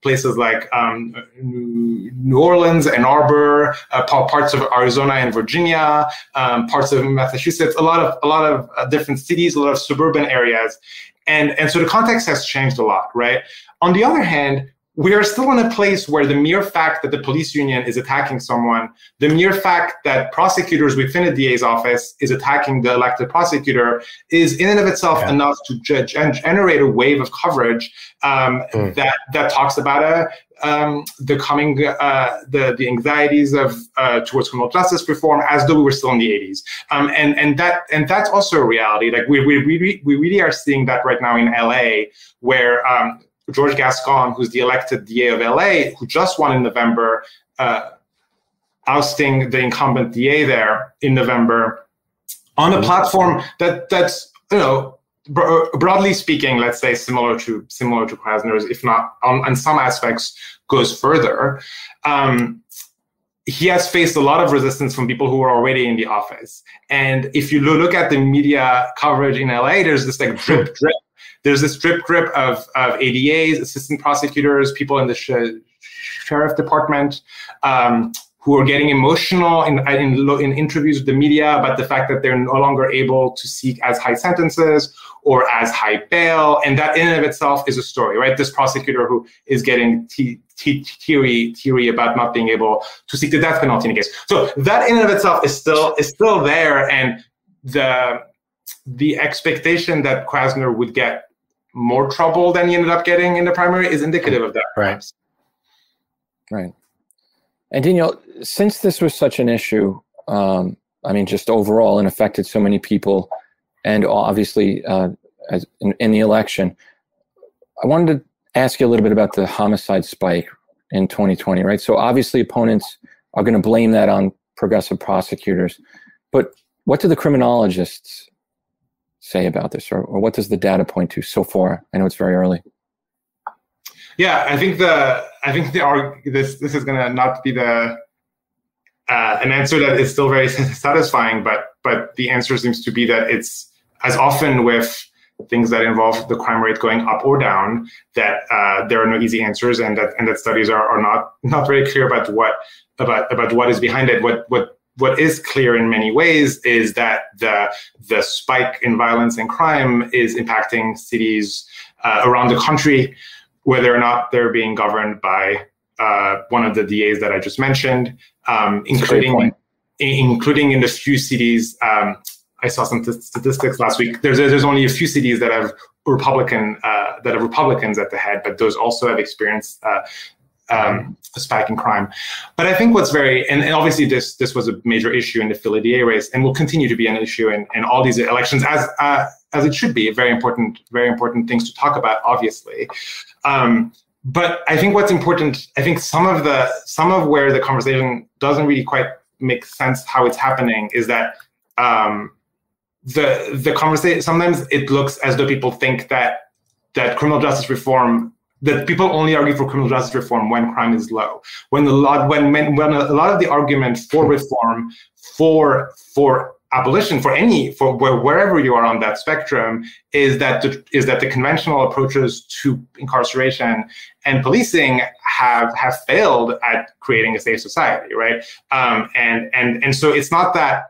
places like um, New Orleans, Ann Arbor, uh, parts of Arizona and Virginia um, parts of Massachusetts, a lot of a lot of uh, different cities, a lot of suburban areas, and and so the context has changed a lot, right? On the other hand, we are still in a place where the mere fact that the police union is attacking someone, the mere fact that prosecutors within a DA's office is attacking the elected prosecutor, is in and of itself yeah. enough to judge and generate a wave of coverage um, mm. that that talks about a um, the coming uh, the the anxieties of uh, towards criminal justice reform as though we were still in the 80s um, and and that and that's also a reality. Like we we really we really are seeing that right now in LA where um, George Gascon, who's the elected DA of LA, who just won in November, uh, ousting the incumbent DA there in November on a platform that that's you know broadly speaking, let's say similar to similar to Krasner's, if not on, on some aspects goes further. Um, he has faced a lot of resistance from people who are already in the office. And if you look at the media coverage in LA, there's this like drip drip. There's this drip drip of, of ADAs, assistant prosecutors, people in the sh- sheriff department, um, who are getting emotional in, in, in interviews with the media about the fact that they're no longer able to seek as high sentences or as high bail. And that in and of itself is a story, right? This prosecutor who is getting t- t- theory, theory about not being able to seek the death penalty in a case. So that in and of itself is still is still there. And the the expectation that Krasner would get more trouble than he ended up getting in the primary is indicative of that. Right. Right. And Daniel, since this was such an issue, um, I mean, just overall and affected so many people, and obviously uh, in, in, the election, I wanted to ask you a little bit about the homicide spike in 2020, right? So obviously, opponents are going to blame that on progressive prosecutors, but what do the criminologists say about this, or, or what does the data point to so far? I know it's very early. Yeah, I think the I think the this this is gonna not be the uh, an answer that is still very satisfying, but but the answer seems to be that it's as often with things that involve the crime rate going up or down that uh, there are no easy answers and that and that studies are, are not not very clear about what about about what is behind it. What what what is clear in many ways is that the the spike in violence and crime is impacting cities uh, around the country whether or not they're being governed by uh, one of the DAs that I just mentioned, um, including including in the few cities. Um, I saw some t- statistics last week. There's there's only a few cities that have Republican uh, that have Republicans at the head, but those also have experienced uh, um, a spike in crime. But I think what's very and, and, obviously this this was a major issue in the Philly race and will continue to be an issue in, in all these elections as uh, as it should be. Very important, very important things to talk about, obviously. Um, but I think what's important, I think some of the some of where the conversation doesn't really quite make sense how it's happening is that um, the the conversation sometimes it looks as though people think that that criminal justice reform that people only argue for criminal justice reform when crime is low. When a lot when when a lot of the argument for reform for for abolition for any for where, wherever you are on that spectrum is that the, is that the conventional approaches to incarceration and policing have have failed at creating a safe society right um, and and and so it's not that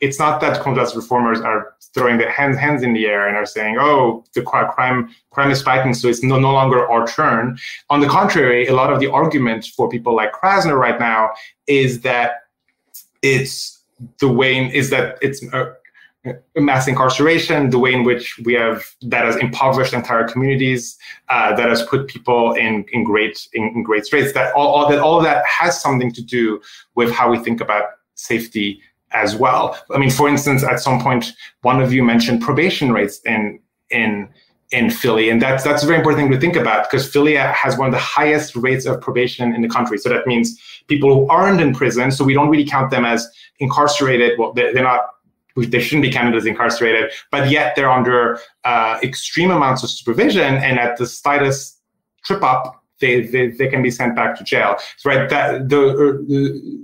it's not that criminal reformers are throwing their hands hands in the air and are saying oh the crime crime is spiking so it's no, no longer our turn on the contrary a lot of the argument for people like krasner right now is that it's the way in, is that it's uh, mass incarceration, the way in which we have that has impoverished entire communities, uh, that has put people in in great in, in great straits. That all, all, that all of that has something to do with how we think about safety as well. I mean, for instance, at some point, one of you mentioned probation rates in in in Philly, and that's that's a very important thing to think about because Philly has one of the highest rates of probation in the country. So that means people who aren't in prison. So we don't really count them as incarcerated. Well, they're, they're not. They shouldn't be counted as incarcerated, but yet they're under uh, extreme amounts of supervision, and at the slightest trip up, they, they, they can be sent back to jail. Right, that the,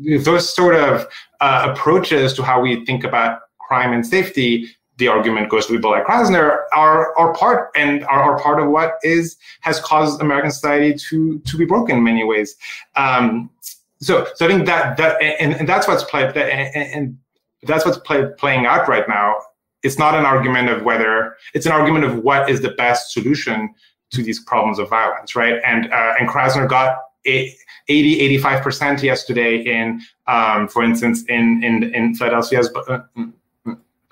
the those sort of uh, approaches to how we think about crime and safety the argument goes to people like Krasner are are part and are, are part of what is has caused American society to to be broken in many ways. Um, so so I think that that and, and that's what's played and, and that's what's play, playing out right now. It's not an argument of whether it's an argument of what is the best solution to these problems of violence, right? And uh, and Krasner got 80, 85% yesterday in, um, for instance, in in in Philadelphia's uh,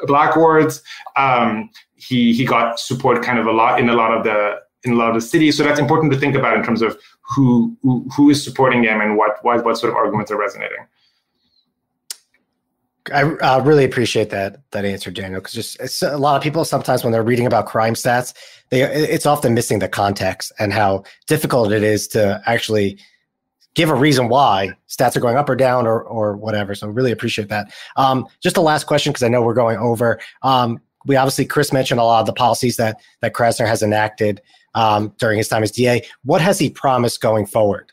black wards. Um, he he got support kind of a lot in a lot of the in a lot of the cities. So that's important to think about in terms of who who, who is supporting him and what, what what sort of arguments are resonating. I uh, really appreciate that that answer, Daniel. Because just a lot of people sometimes when they're reading about crime stats, they it's often missing the context and how difficult it is to actually give a reason why stats are going up or down or or whatever. So really appreciate that. Um, just a last question because I know we're going over. Um, we obviously Chris mentioned a lot of the policies that that Krasner has enacted um, during his time as DA. What has he promised going forward?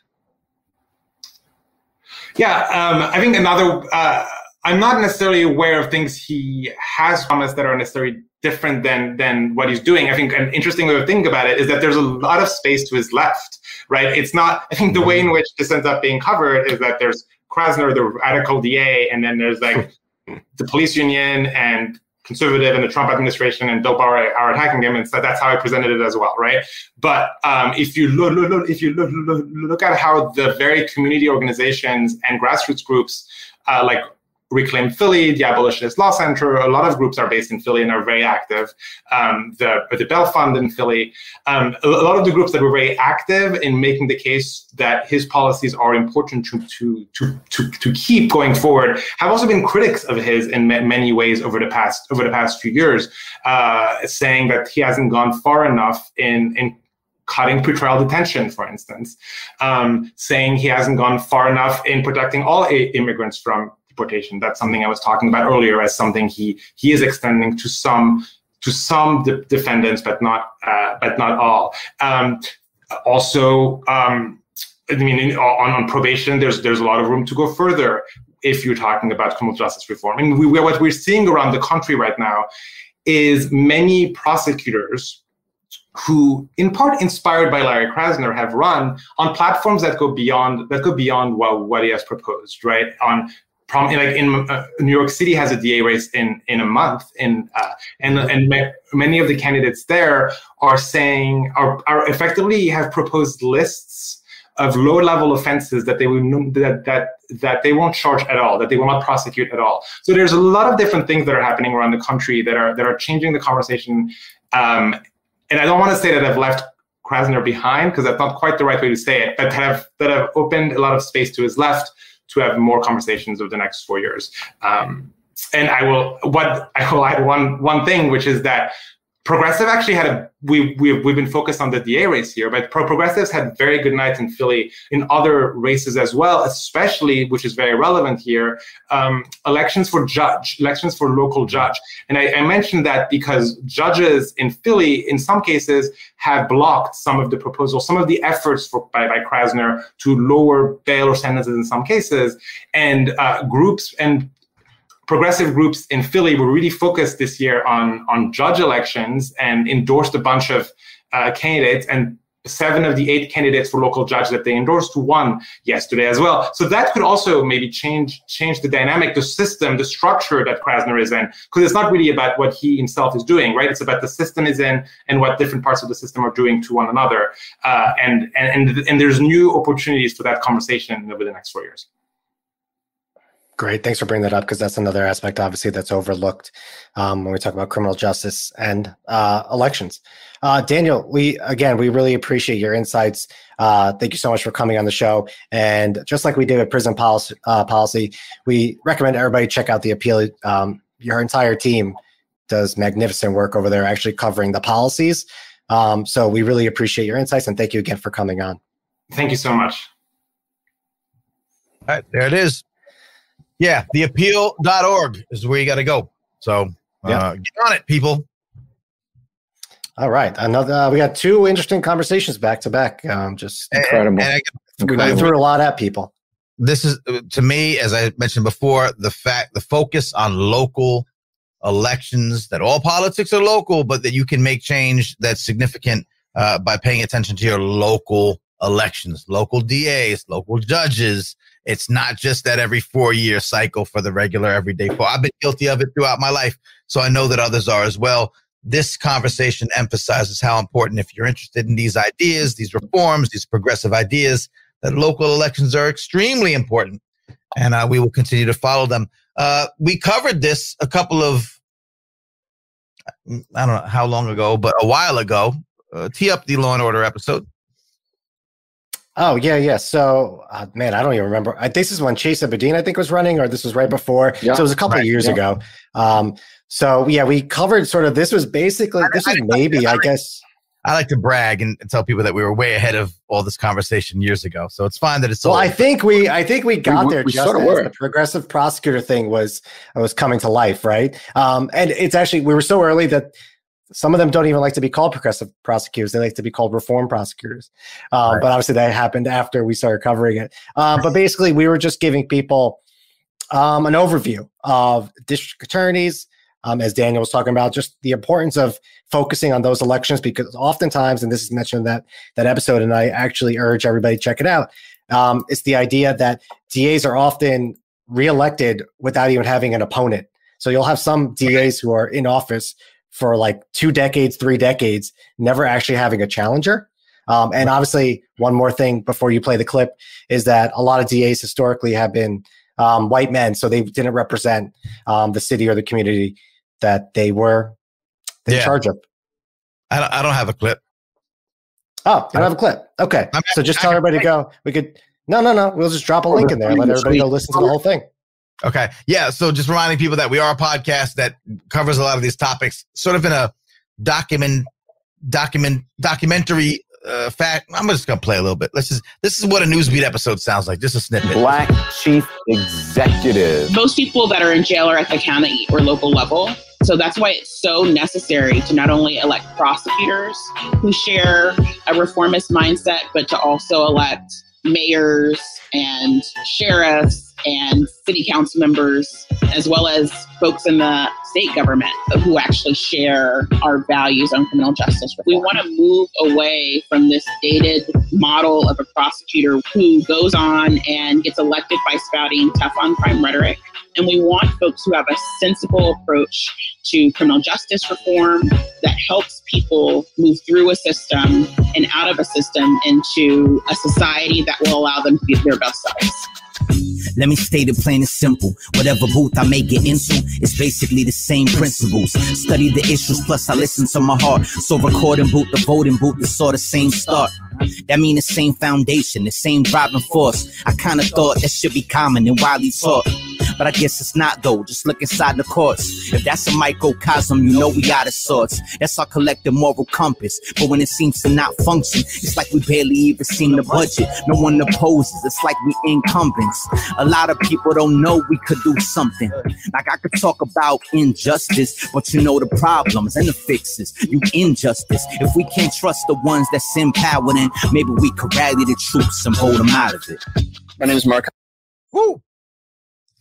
Yeah, um, I think another. Uh, I'm not necessarily aware of things he has promised that are necessarily different than than what he's doing. I think an interesting way to think about it is that there's a lot of space to his left, right? It's not. I think the way in which this ends up being covered is that there's Krasner, the radical DA, and then there's like the police union and conservative and the Trump administration and Bill Barr are attacking him, and so that's how I presented it as well, right? But um, if you look, look, look, if you look, look, look at how the very community organizations and grassroots groups uh, like Reclaim Philly, the Abolitionist Law Center. A lot of groups are based in Philly and are very active. Um, the the Bail Fund in Philly. Um, a, lot of the groups that were very active in making the case that his policies are important to to to to, to keep going forward have also been critics of his in many ways over the past over the past few years, uh, saying that he hasn't gone far enough in in cutting pretrial detention, for instance, um, saying he hasn't gone far enough in protecting all immigrants from deportation. That's something I was talking about earlier as something he he is extending to some to some de- defendants, but not uh, but not all. Um, also, um, I mean, in, on, on probation, there's there's a lot of room to go further if you're talking about criminal justice reform. I mean, we, what we're seeing around the country right now is many prosecutors who, in part inspired by Larry Krasner, have run on platforms that go beyond that go beyond what, what he has proposed, right? On prom- like in uh, New York City has a DA race in in a month, in uh, and and many of the candidates there are saying are are effectively have proposed lists of low level offenses that they will that that that they won't charge at all, that they will not prosecute at all. So there's a lot of different things that are happening around the country that are that are changing the conversation. Um, and I don't want to say that I've left Krasner behind because that's not quite the right way to say it, but have that have opened a lot of space to his left to have more conversations over the next four years. Um, and I will what I will add one one thing, which is that Progressive actually had a we we've, we've been focused on the DA race here, but pro progressives had very good nights in Philly in other races as well, especially which is very relevant here, um, elections for judge, elections for local judge, and I, I mentioned that because judges in Philly, in some cases, have blocked some of the proposals, some of the efforts for, by by Krasner to lower bail or sentences in some cases, and uh, groups and progressive groups in Philly were really focused this year on on judge elections and endorsed a bunch of uh, candidates and seven of the eight candidates for local judge that they endorsed won yesterday as well. So that could also maybe change change the dynamic, the system, the structure that Krasner is in, because it's not really about what he himself is doing, right? It's about the system is in and what different parts of the system are doing to one another. Uh, and, and and and there's new opportunities for that conversation over the next four years. Great. Thanks for bringing that up because that's another aspect, obviously, that's overlooked um, when we talk about criminal justice and uh, elections. Uh, Daniel, we again, we really appreciate your insights. Uh, thank you so much for coming on the show. And just like we did with prison policy, uh, policy we recommend everybody check out the appeal. Um, your entire team does magnificent work over there, actually covering the policies. Um, so we really appreciate your insights and thank you again for coming on. Thank you so much. All right, there it is. Yeah, theappeal.org is where you got to go. So uh, yeah. get on it, people. All right. Another, uh, we got two interesting conversations back to back. Um, just incredible. And, and I, we threw a lot at people. This is, uh, to me, as I mentioned before, the fact, the focus on local elections, that all politics are local, but that you can make change that's significant uh, by paying attention to your local elections, local DAs, local judges, it's not just that every four year cycle for the regular everyday four. I've been guilty of it throughout my life, so I know that others are as well. This conversation emphasizes how important, if you're interested in these ideas, these reforms, these progressive ideas, that local elections are extremely important. And uh, we will continue to follow them. Uh, we covered this a couple of, I don't know how long ago, but a while ago. Uh, tee up the Law and Order episode Oh yeah, yeah. So uh, man, I don't even remember. I, this is when Chesa Boudin, I think, was running, or this was right before. Yeah. So it was a couple of years yeah. ago. Um, so yeah, we covered sort of. This was basically. This I- was maybe, I- guess. I like to brag and, tell people that we were way ahead of all this conversation years ago. So it's fine that it's Well, old. I think we, I think we got we- there we just sorta as were. the progressive prosecutor thing was was coming to life, right? Um, and it's actually we were so early that some of them don't even like to be called progressive prosecutors; they like to be called reform prosecutors. Um, Right. But obviously, that happened after we started covering it. Um, but basically, we were just giving people um, an overview of district attorneys. Um, as Daniel was talking about, just the importance of focusing on those elections, because oftentimes, and this is mentioned in that that episode, and I actually urge everybody to check it out. Um, it's the idea that DAs are often reelected without even having an opponent. So you'll have some DAs who are in office for like two decades, three decades, never actually having a challenger. Um, and obviously, one more thing before you play the clip is that a lot of DAs historically have been um, white men, so they didn't represent um, the city or the community that they were in Yeah. charge of. I don't, I don't have a clip. Oh, you don't have a clip. Okay. I'm So just I tell everybody to go. We could, no, no, no. We'll just drop a link in there and let everybody go listen to the whole thing. Okay. Yeah. So just reminding people that we are a podcast that covers a lot of these topics, sort of in a document, document, documentary uh, fact. I'm just gonna play a little bit. Let's just. This is what a newsbeat episode sounds like. Just a snippet. Black chief executive. most people that are in jail are at the county or local level. So that's why it's so necessary to not only elect prosecutors who share a reformist mindset, but to also elect mayors and sheriffs and city council members, as well as folks in the state government who actually share our values on criminal justice. We want to move away from this dated model of a prosecutor who goes on and gets elected by spouting tough on crime rhetoric. And we want folks who have a sensible approach to criminal justice reform that helps people move through a system and out of a system into a society that will allow them to be their best selves. Let me state it plain and simple. Whatever booth I may get into, it's basically the same principles. Study the issues, plus I listen to my heart. So recording boot, the voting booth, it's all the same start. That mean the same foundation, the same driving force. I kinda thought that should be common and widely taught. But I guess it's not though. Just look inside the courts. If that's a microcosm, you know we out of sorts. That's our collective moral compass. But when it seems to not function, it's like we barely even seen the budget. No one opposes. It's like we incumbents. A lot of people don't know we could do something. Like I could talk about injustice, but you know the problems and the fixes. You injustice. If we can't trust the ones that's in power, then maybe we could rally the troops and hold them out of it. My name is Mark. Woo!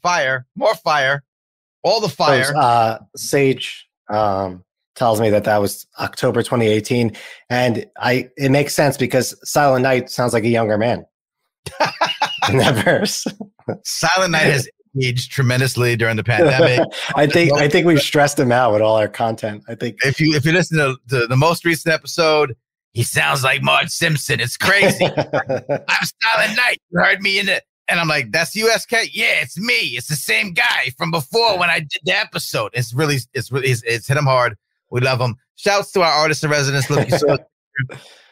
Fire, more fire, all the fire. Uh, Sage um, tells me that that was October 2018, and I it makes sense because Silent Night sounds like a younger man in that verse. Silent Night has aged tremendously during the pandemic. I think I think we've stressed him out with all our content. I think if you if you listen to, to the most recent episode, he sounds like Marge Simpson. It's crazy. I'm Silent Night. You heard me in it. And I'm like, that's USK? Yeah, it's me. It's the same guy from before when I did the episode. It's really, it's really, it's, it's hit him hard. We love him. Shouts to our artist in residence, Look,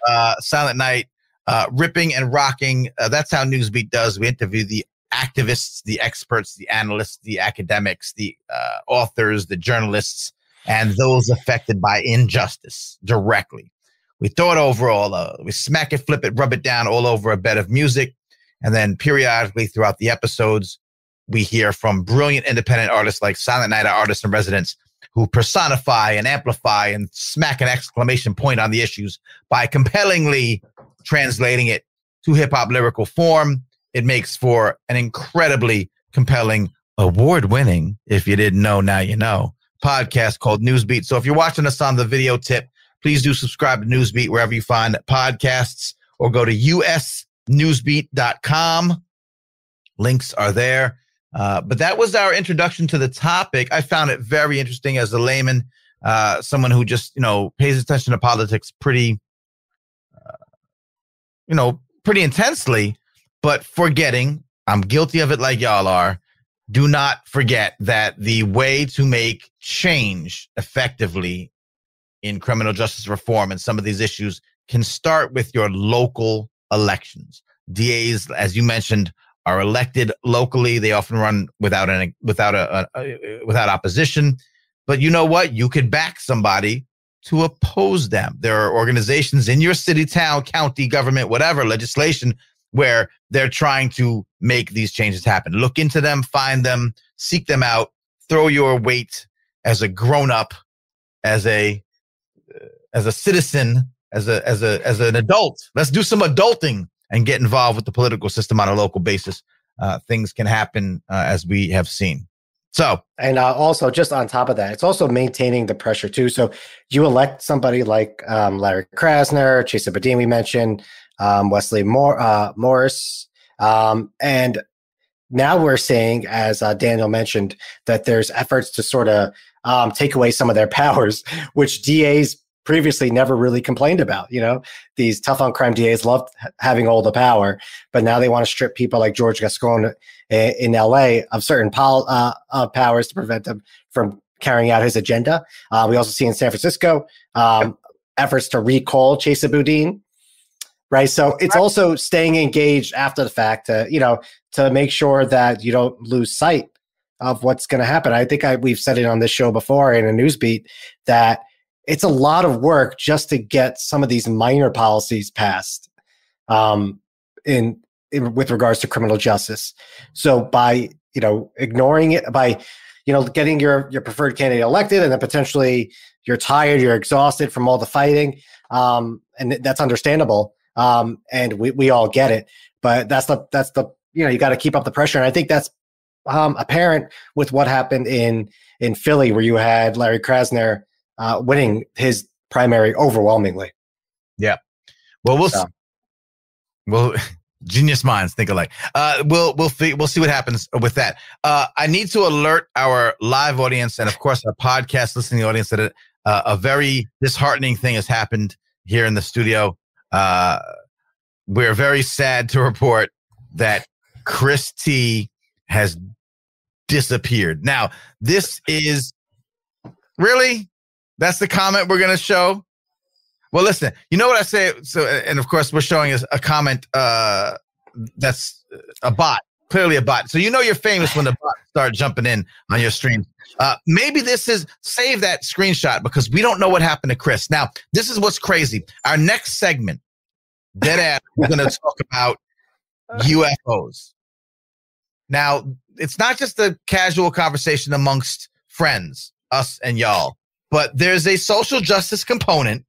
uh, Silent Night, uh, ripping and rocking. Uh, that's how Newsbeat does. We interview the activists, the experts, the analysts, the academics, the uh, authors, the journalists, and those affected by injustice directly. We throw it over all, uh, we smack it, flip it, rub it down all over a bed of music. And then periodically throughout the episodes, we hear from brilliant independent artists like Silent Night, our artists in residence, who personify and amplify and smack an exclamation point on the issues by compellingly translating it to hip hop lyrical form. It makes for an incredibly compelling, award winning, if you didn't know, now you know, podcast called Newsbeat. So if you're watching us on the video tip, please do subscribe to Newsbeat wherever you find podcasts or go to usnewsbeat.com. Links are there. Uh, but that was our introduction to the topic. I found it very interesting as a layman, uh, someone who just, you know, pays attention to politics pretty, you know, pretty intensely, but forgetting, I'm guilty of it like y'all are. Do not forget that the way to make change effectively in criminal justice reform and some of these issues can start with your local elections. DAs, as you mentioned, are elected locally. They often run without an without a, a, a without opposition. But you know what? You could back somebody to oppose them. There are organizations in your city, town, county, government, whatever legislation where they're trying to make these changes happen. Look into them, find them, seek them out, throw your weight as a grown up, as a uh, as a citizen, as a as a as an adult. Let's do some adulting and get involved with the political system on a local basis. Uh, things can happen uh, as we have seen. So, and uh, also just on top of that, it's also maintaining the pressure too. So, you elect somebody like um, Larry Krasner, Chesa Boudin, we mentioned, um, Wesley Moore, uh, Morris, um, and now we're seeing, as uh, Daniel mentioned, that there's efforts to sort of um, take away some of their powers, which DAs previously never really complained about. You know, these tough on crime DAs loved having all the power, but now they want to strip people like George Gascon eh, in LA of certain pol- uh, uh, powers to prevent them from carrying out his agenda. Uh, we also see in San Francisco um, efforts to recall Chesa Boudin. Right. So it's also staying engaged after the fact to, you know, to make sure that you don't lose sight of what's going to happen. I think I, we've said it on this show before in a news beat that it's a lot of work just to get some of these minor policies passed um, in, in with regards to criminal justice. So by you know ignoring it, by you know getting your your preferred candidate elected, and then potentially you're tired, you're exhausted from all the fighting, um, and that's understandable. Um, and we we all get it, but that's the that's the you know you got to keep up the pressure, and I think that's um, apparent with what happened in in Philly, where you had Larry Krasner uh, winning his primary overwhelmingly. Yeah. Well, we'll so. well. Genius minds think alike. Uh, we'll we'll we'll see what happens with that. Uh, I need to alert our live audience and of course our podcast listening audience that a, uh, a very disheartening thing has happened here in the studio. Uh, we're very sad to report that Chris T has disappeared. Now, this is really that's the comment we're going to show. Well, listen, you know what I say. So, and of course, we're showing us a comment uh, that's a bot, clearly a bot. So you know you're famous when the bot start jumping in on your stream. Uh, maybe this is save that screenshot because we don't know what happened to Chris. Now, this is what's crazy. Our next segment, dead ass, we're going to talk about UFOs. Now, it's not just a casual conversation amongst friends, us and y'all, but there's a social justice component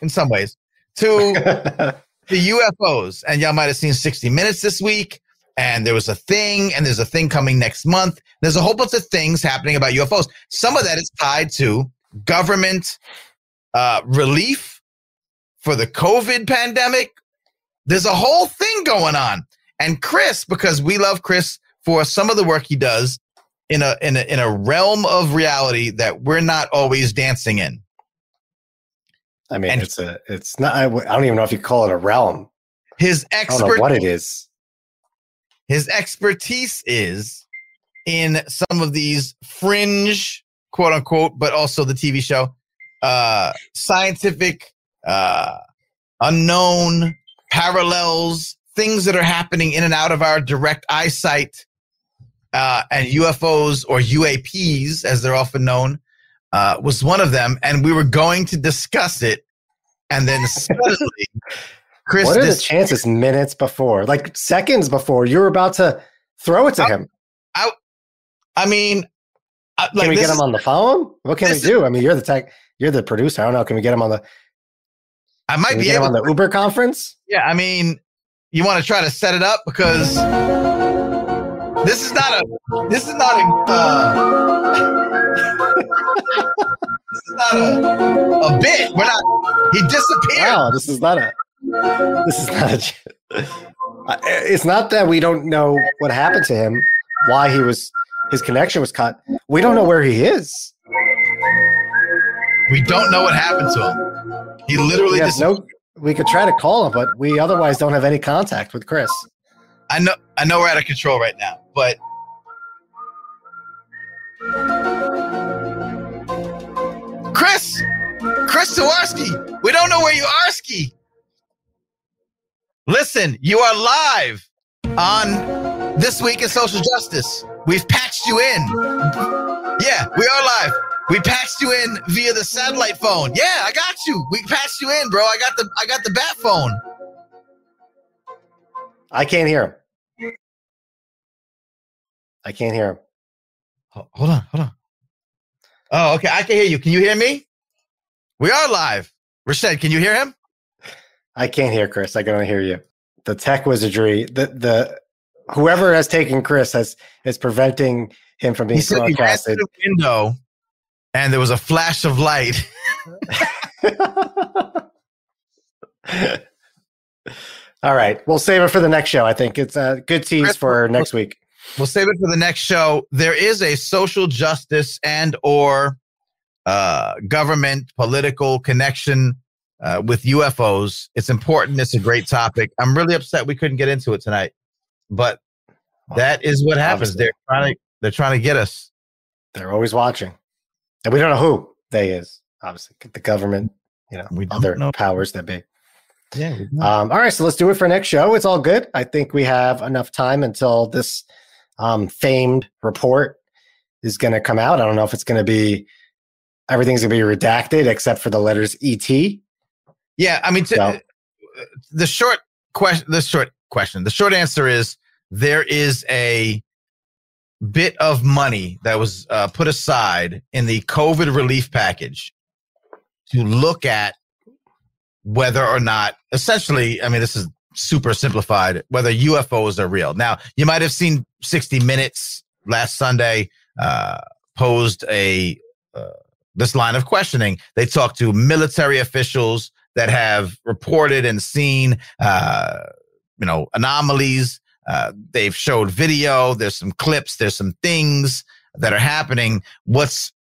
in some ways to the UFOs. And y'all might have seen 60 Minutes this week. And there was a thing, and there's a thing coming next month. There's a whole bunch of things happening about UFOs. Some of that is tied to government uh, relief for the COVID pandemic. There's a whole thing going on. And Chris, because we love Chris for some of the work he does in a in a in a realm of reality that we're not always dancing in. I mean, and it's a it's not. I, I don't even know if you call it a realm. His expert what it is. His expertise is in some of these fringe, quote unquote, but also the TV show, uh, scientific, uh, unknown parallels things that are happening in and out of our direct eyesight uh, and UFOs or UAPs, as they're often known, uh, was one of them. And we were going to discuss it. And then suddenly, Chris. What are the chances minutes before, like seconds before, you were about to throw it to I, him? I, I mean, I, like can we get him on the phone? What can we do? I mean, you're the tech, you're the producer. I don't know. Can we get him on the? I might be able on the Uber conference. Yeah, I mean, you want to try to set it up because this is not a this is not a uh, this is not a, a bit. We're not. He disappeared. Wow, this is not a. This is not a. It's not that we don't know what happened to him, why he was his connection was cut. We don't know where he is. We don't know what happened to him. He literally just no we could try to call him, but we otherwise don't have any contact with Chris. I know I know we're out of control right now, but Chris, Chris Jaworski, we don't know where you are, Ski. Listen, you are live on This Week in Social Justice. We've patched you in. Yeah, we are live. We patched you in via the satellite phone. Yeah, I got you. We patched you in, bro. I got the I got the bat phone. I can't hear him. I can't hear him. Hold on, hold on. Oh, okay. I can hear you. Can you hear me? We are live. Rashed, can you hear him? I can't hear Chris. I can only hear you. The tech wizardry, the the whoever has taken Chris has is preventing him from being He he broadcasted. through the window and there was a flash of light. All right, we'll save it for the next show. I think it's a good tease for next week. We'll save it for the next show. There is a social justice and or uh, government political connection uh, with UFOs. It's important. It's a great topic. I'm really upset we couldn't get into it tonight, but that is what happens. Obviously. They're trying to they're trying to get us. They're always watching, and we don't know who they is. Obviously, the government, you know, other powers that be. Yeah. Um, all right, so let's do it for next show. It's all good. I think we have enough time until this um, famed report is going to come out. I don't know if it's going to be everything's going to be redacted except for the letters ET. Yeah, I mean, t- So- the short question, the short question, the short answer is there is a bit of money that was uh, put aside in the COVID relief package to look at whether or not, essentially, I mean, this is super simplified, whether UFOs are real. Now, you might have seen 60 Minutes last Sunday uh, posed a uh, this line of questioning. They talked to military officials that have reported and seen, uh, you know, anomalies. Uh, they've showed video. There's some clips. There's some things that are happening. What's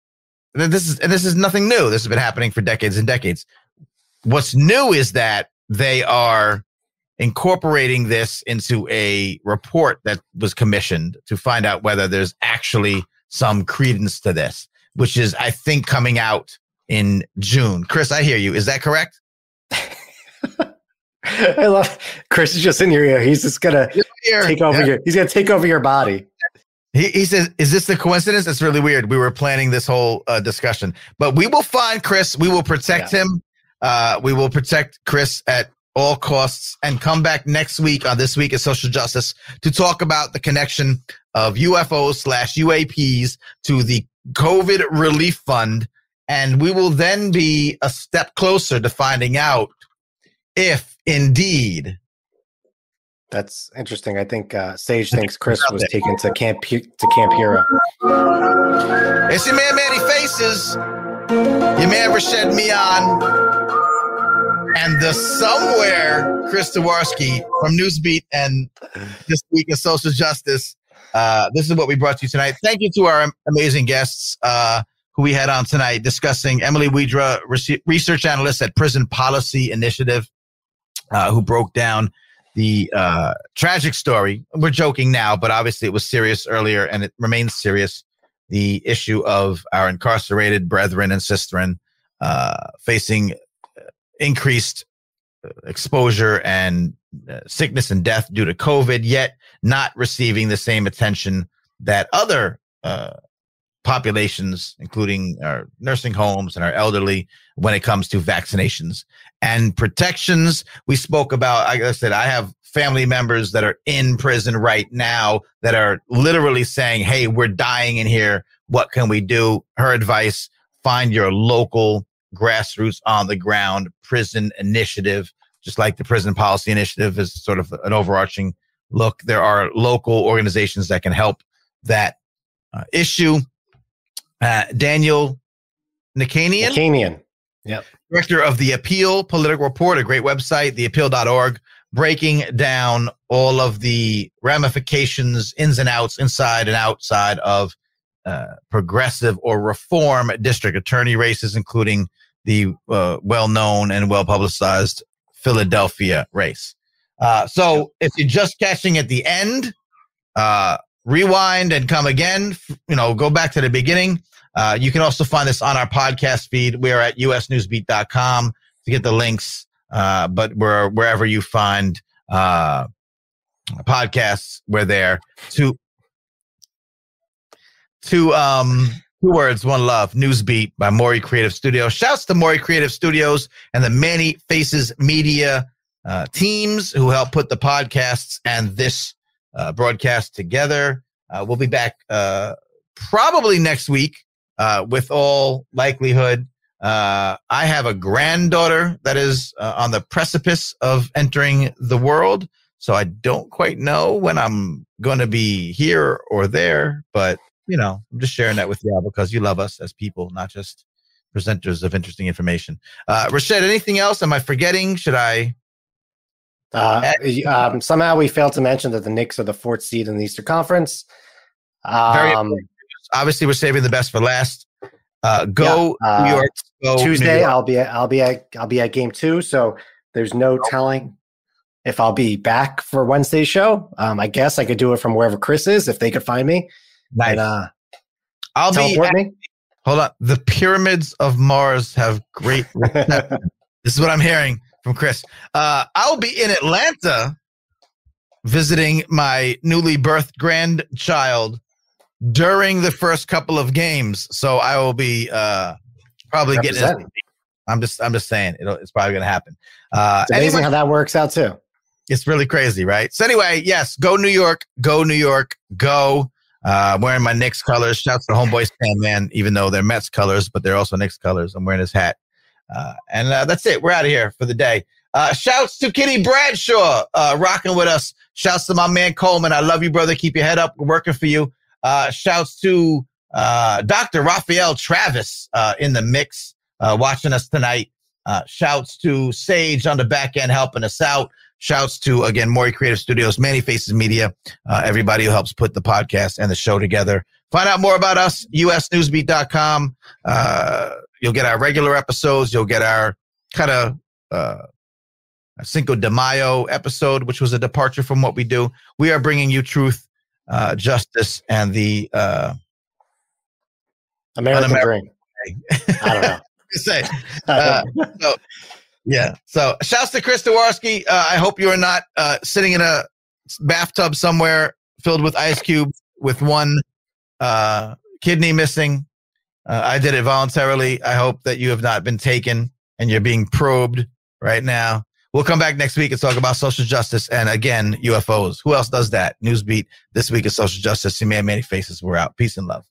this is and this is nothing new. This has been happening for decades and decades. What's new is that they are incorporating this into a report that was commissioned to find out whether there's actually some credence to this, which is, I think, coming out in June. Chris, I hear you. Is that correct? I love Chris is just in your ear. He's just gonna Here, take over yeah. your. He's gonna take over your body. He, he says, "Is this the coincidence?" It's really weird. We were planning this whole uh, discussion, but we will find Chris. We will protect him. Uh, we will protect Chris at all costs, and come back next week on this week of social justice to talk about the connection of UFOs slash UAPs to the COVID relief fund, and we will then be a step closer to finding out if indeed That's interesting. I think uh, Sage thinks Chris was taken to Camp to Camp Hero. It's your man Manny Faces, your man Rashed Mian, and the somewhere Chris Jaworski from Newsbeat and this week in social justice. Uh, this is what we brought to you tonight. Thank you to our amazing guests uh, who we had on tonight discussing Emily rese- research analyst at Prison Policy Initiative, uh, who broke down the uh, tragic story. We're joking now, but obviously it was serious earlier and it remains serious. The issue of our incarcerated brethren and sistren uh, facing increased uh, exposure and uh, sickness and death due to COVID, yet not receiving the same attention that other uh, populations, including our nursing homes and our elderly, when it comes to vaccinations and protections. We spoke about, like I said, I have family members that are in prison right now that are literally saying, Hey, we're dying in here. What can we do? Her advice find your local grassroots on the ground prison initiative, just like the prison policy initiative is sort of an overarching look. There are local organizations that can help that uh, issue. Uh, Daniel Nichanian. Nichanian. Yep. Director of the Appeal Political Report, a great website, theappeal.org, breaking down all of the ramifications, ins and outs, inside and outside of uh, progressive or reform district attorney races, including the uh, well known and well publicized Philadelphia race. Uh, so if you're just catching at the end, uh, rewind and come again, you know, go back to the beginning. Uh, you can also find this on our podcast feed. We are at usnewsbeat.com to get the links, uh, but we're wherever you find uh, podcasts. We're there. Two, two, um, two words, one love. Newsbeat by Maury Creative Studios. Shouts to Maury Creative Studios and the Manny Faces Media uh, teams who help put the podcasts and this uh, broadcast together. Uh, we'll be back uh, probably next week uh, with all likelihood. Uh, I have a granddaughter that is on the precipice of entering the world. So I don't quite know when I'm going to be here or there, but you know, I'm just sharing that with y'all because you love us as people, not just presenters of interesting information. Uh, Rashad, anything else? Am I forgetting? Should I? Uh, um, somehow we failed to mention that the Knicks are the fourth seed in the Eastern Conference. Um, obviously, we're saving the best for last. Uh, go yeah, uh, New York. Go New Tuesday, York. I'll be at, I'll be at I'll be at game two. So there's no telling if I'll be back for Wednesday's show. Um, I guess I could do it from wherever Chris is if they could find me. Nice. And, uh, I'll be. teleport At, me. hold on. The pyramids of Mars have great. this is what I'm hearing from Chris. Uh, I'll be in Atlanta visiting my newly birthed grandchild during the first couple of games. So I will be uh, probably getting. Representing. I'm just. I'm just saying. It'll, it's probably going to happen. Uh, It's amazing anyway- how that works out too. it's really crazy, right? So anyway, yes, go New York, go New York, go. Uh, I'm wearing my Knicks colors. Shouts to Homeboy Stan Man, even though they're Mets colors, but they're also Knicks colors. I'm wearing his hat. Uh, and uh, that's it. We're out of here for the day. Uh, shouts to Kitty Bradshaw, uh, rocking with us. Shouts to my man Coleman. I love you, brother. Keep your head up. We're working for you. Uh, shouts to Dr. Raphael Travis in the mix, watching us tonight. Shouts to Sage on the back end helping us out. Shouts to again Maury Creative Studios, Manny Faces Media, uh, everybody who helps put the podcast and the show together. Find out more about us, usnewsbeat.com. Uh, you'll get our regular episodes. You'll get our kind of uh, Cinco de Mayo episode, which was a departure from what we do. We are bringing you truth, uh, justice, and the uh, American Un-American dream. I don't know. say. Uh, so, yeah. So, shouts to Chris Jaworski. Uh, I hope you are not uh, sitting in a bathtub somewhere filled with ice cubes with one uh, kidney missing. Uh, I did it voluntarily. I hope that you have not been taken and you're being probed right now. We'll come back next week and talk about social justice and again UFOs. Who else does that? Newsbeat. This week is social justice. See man, Manny Faces. We're out. Peace and love.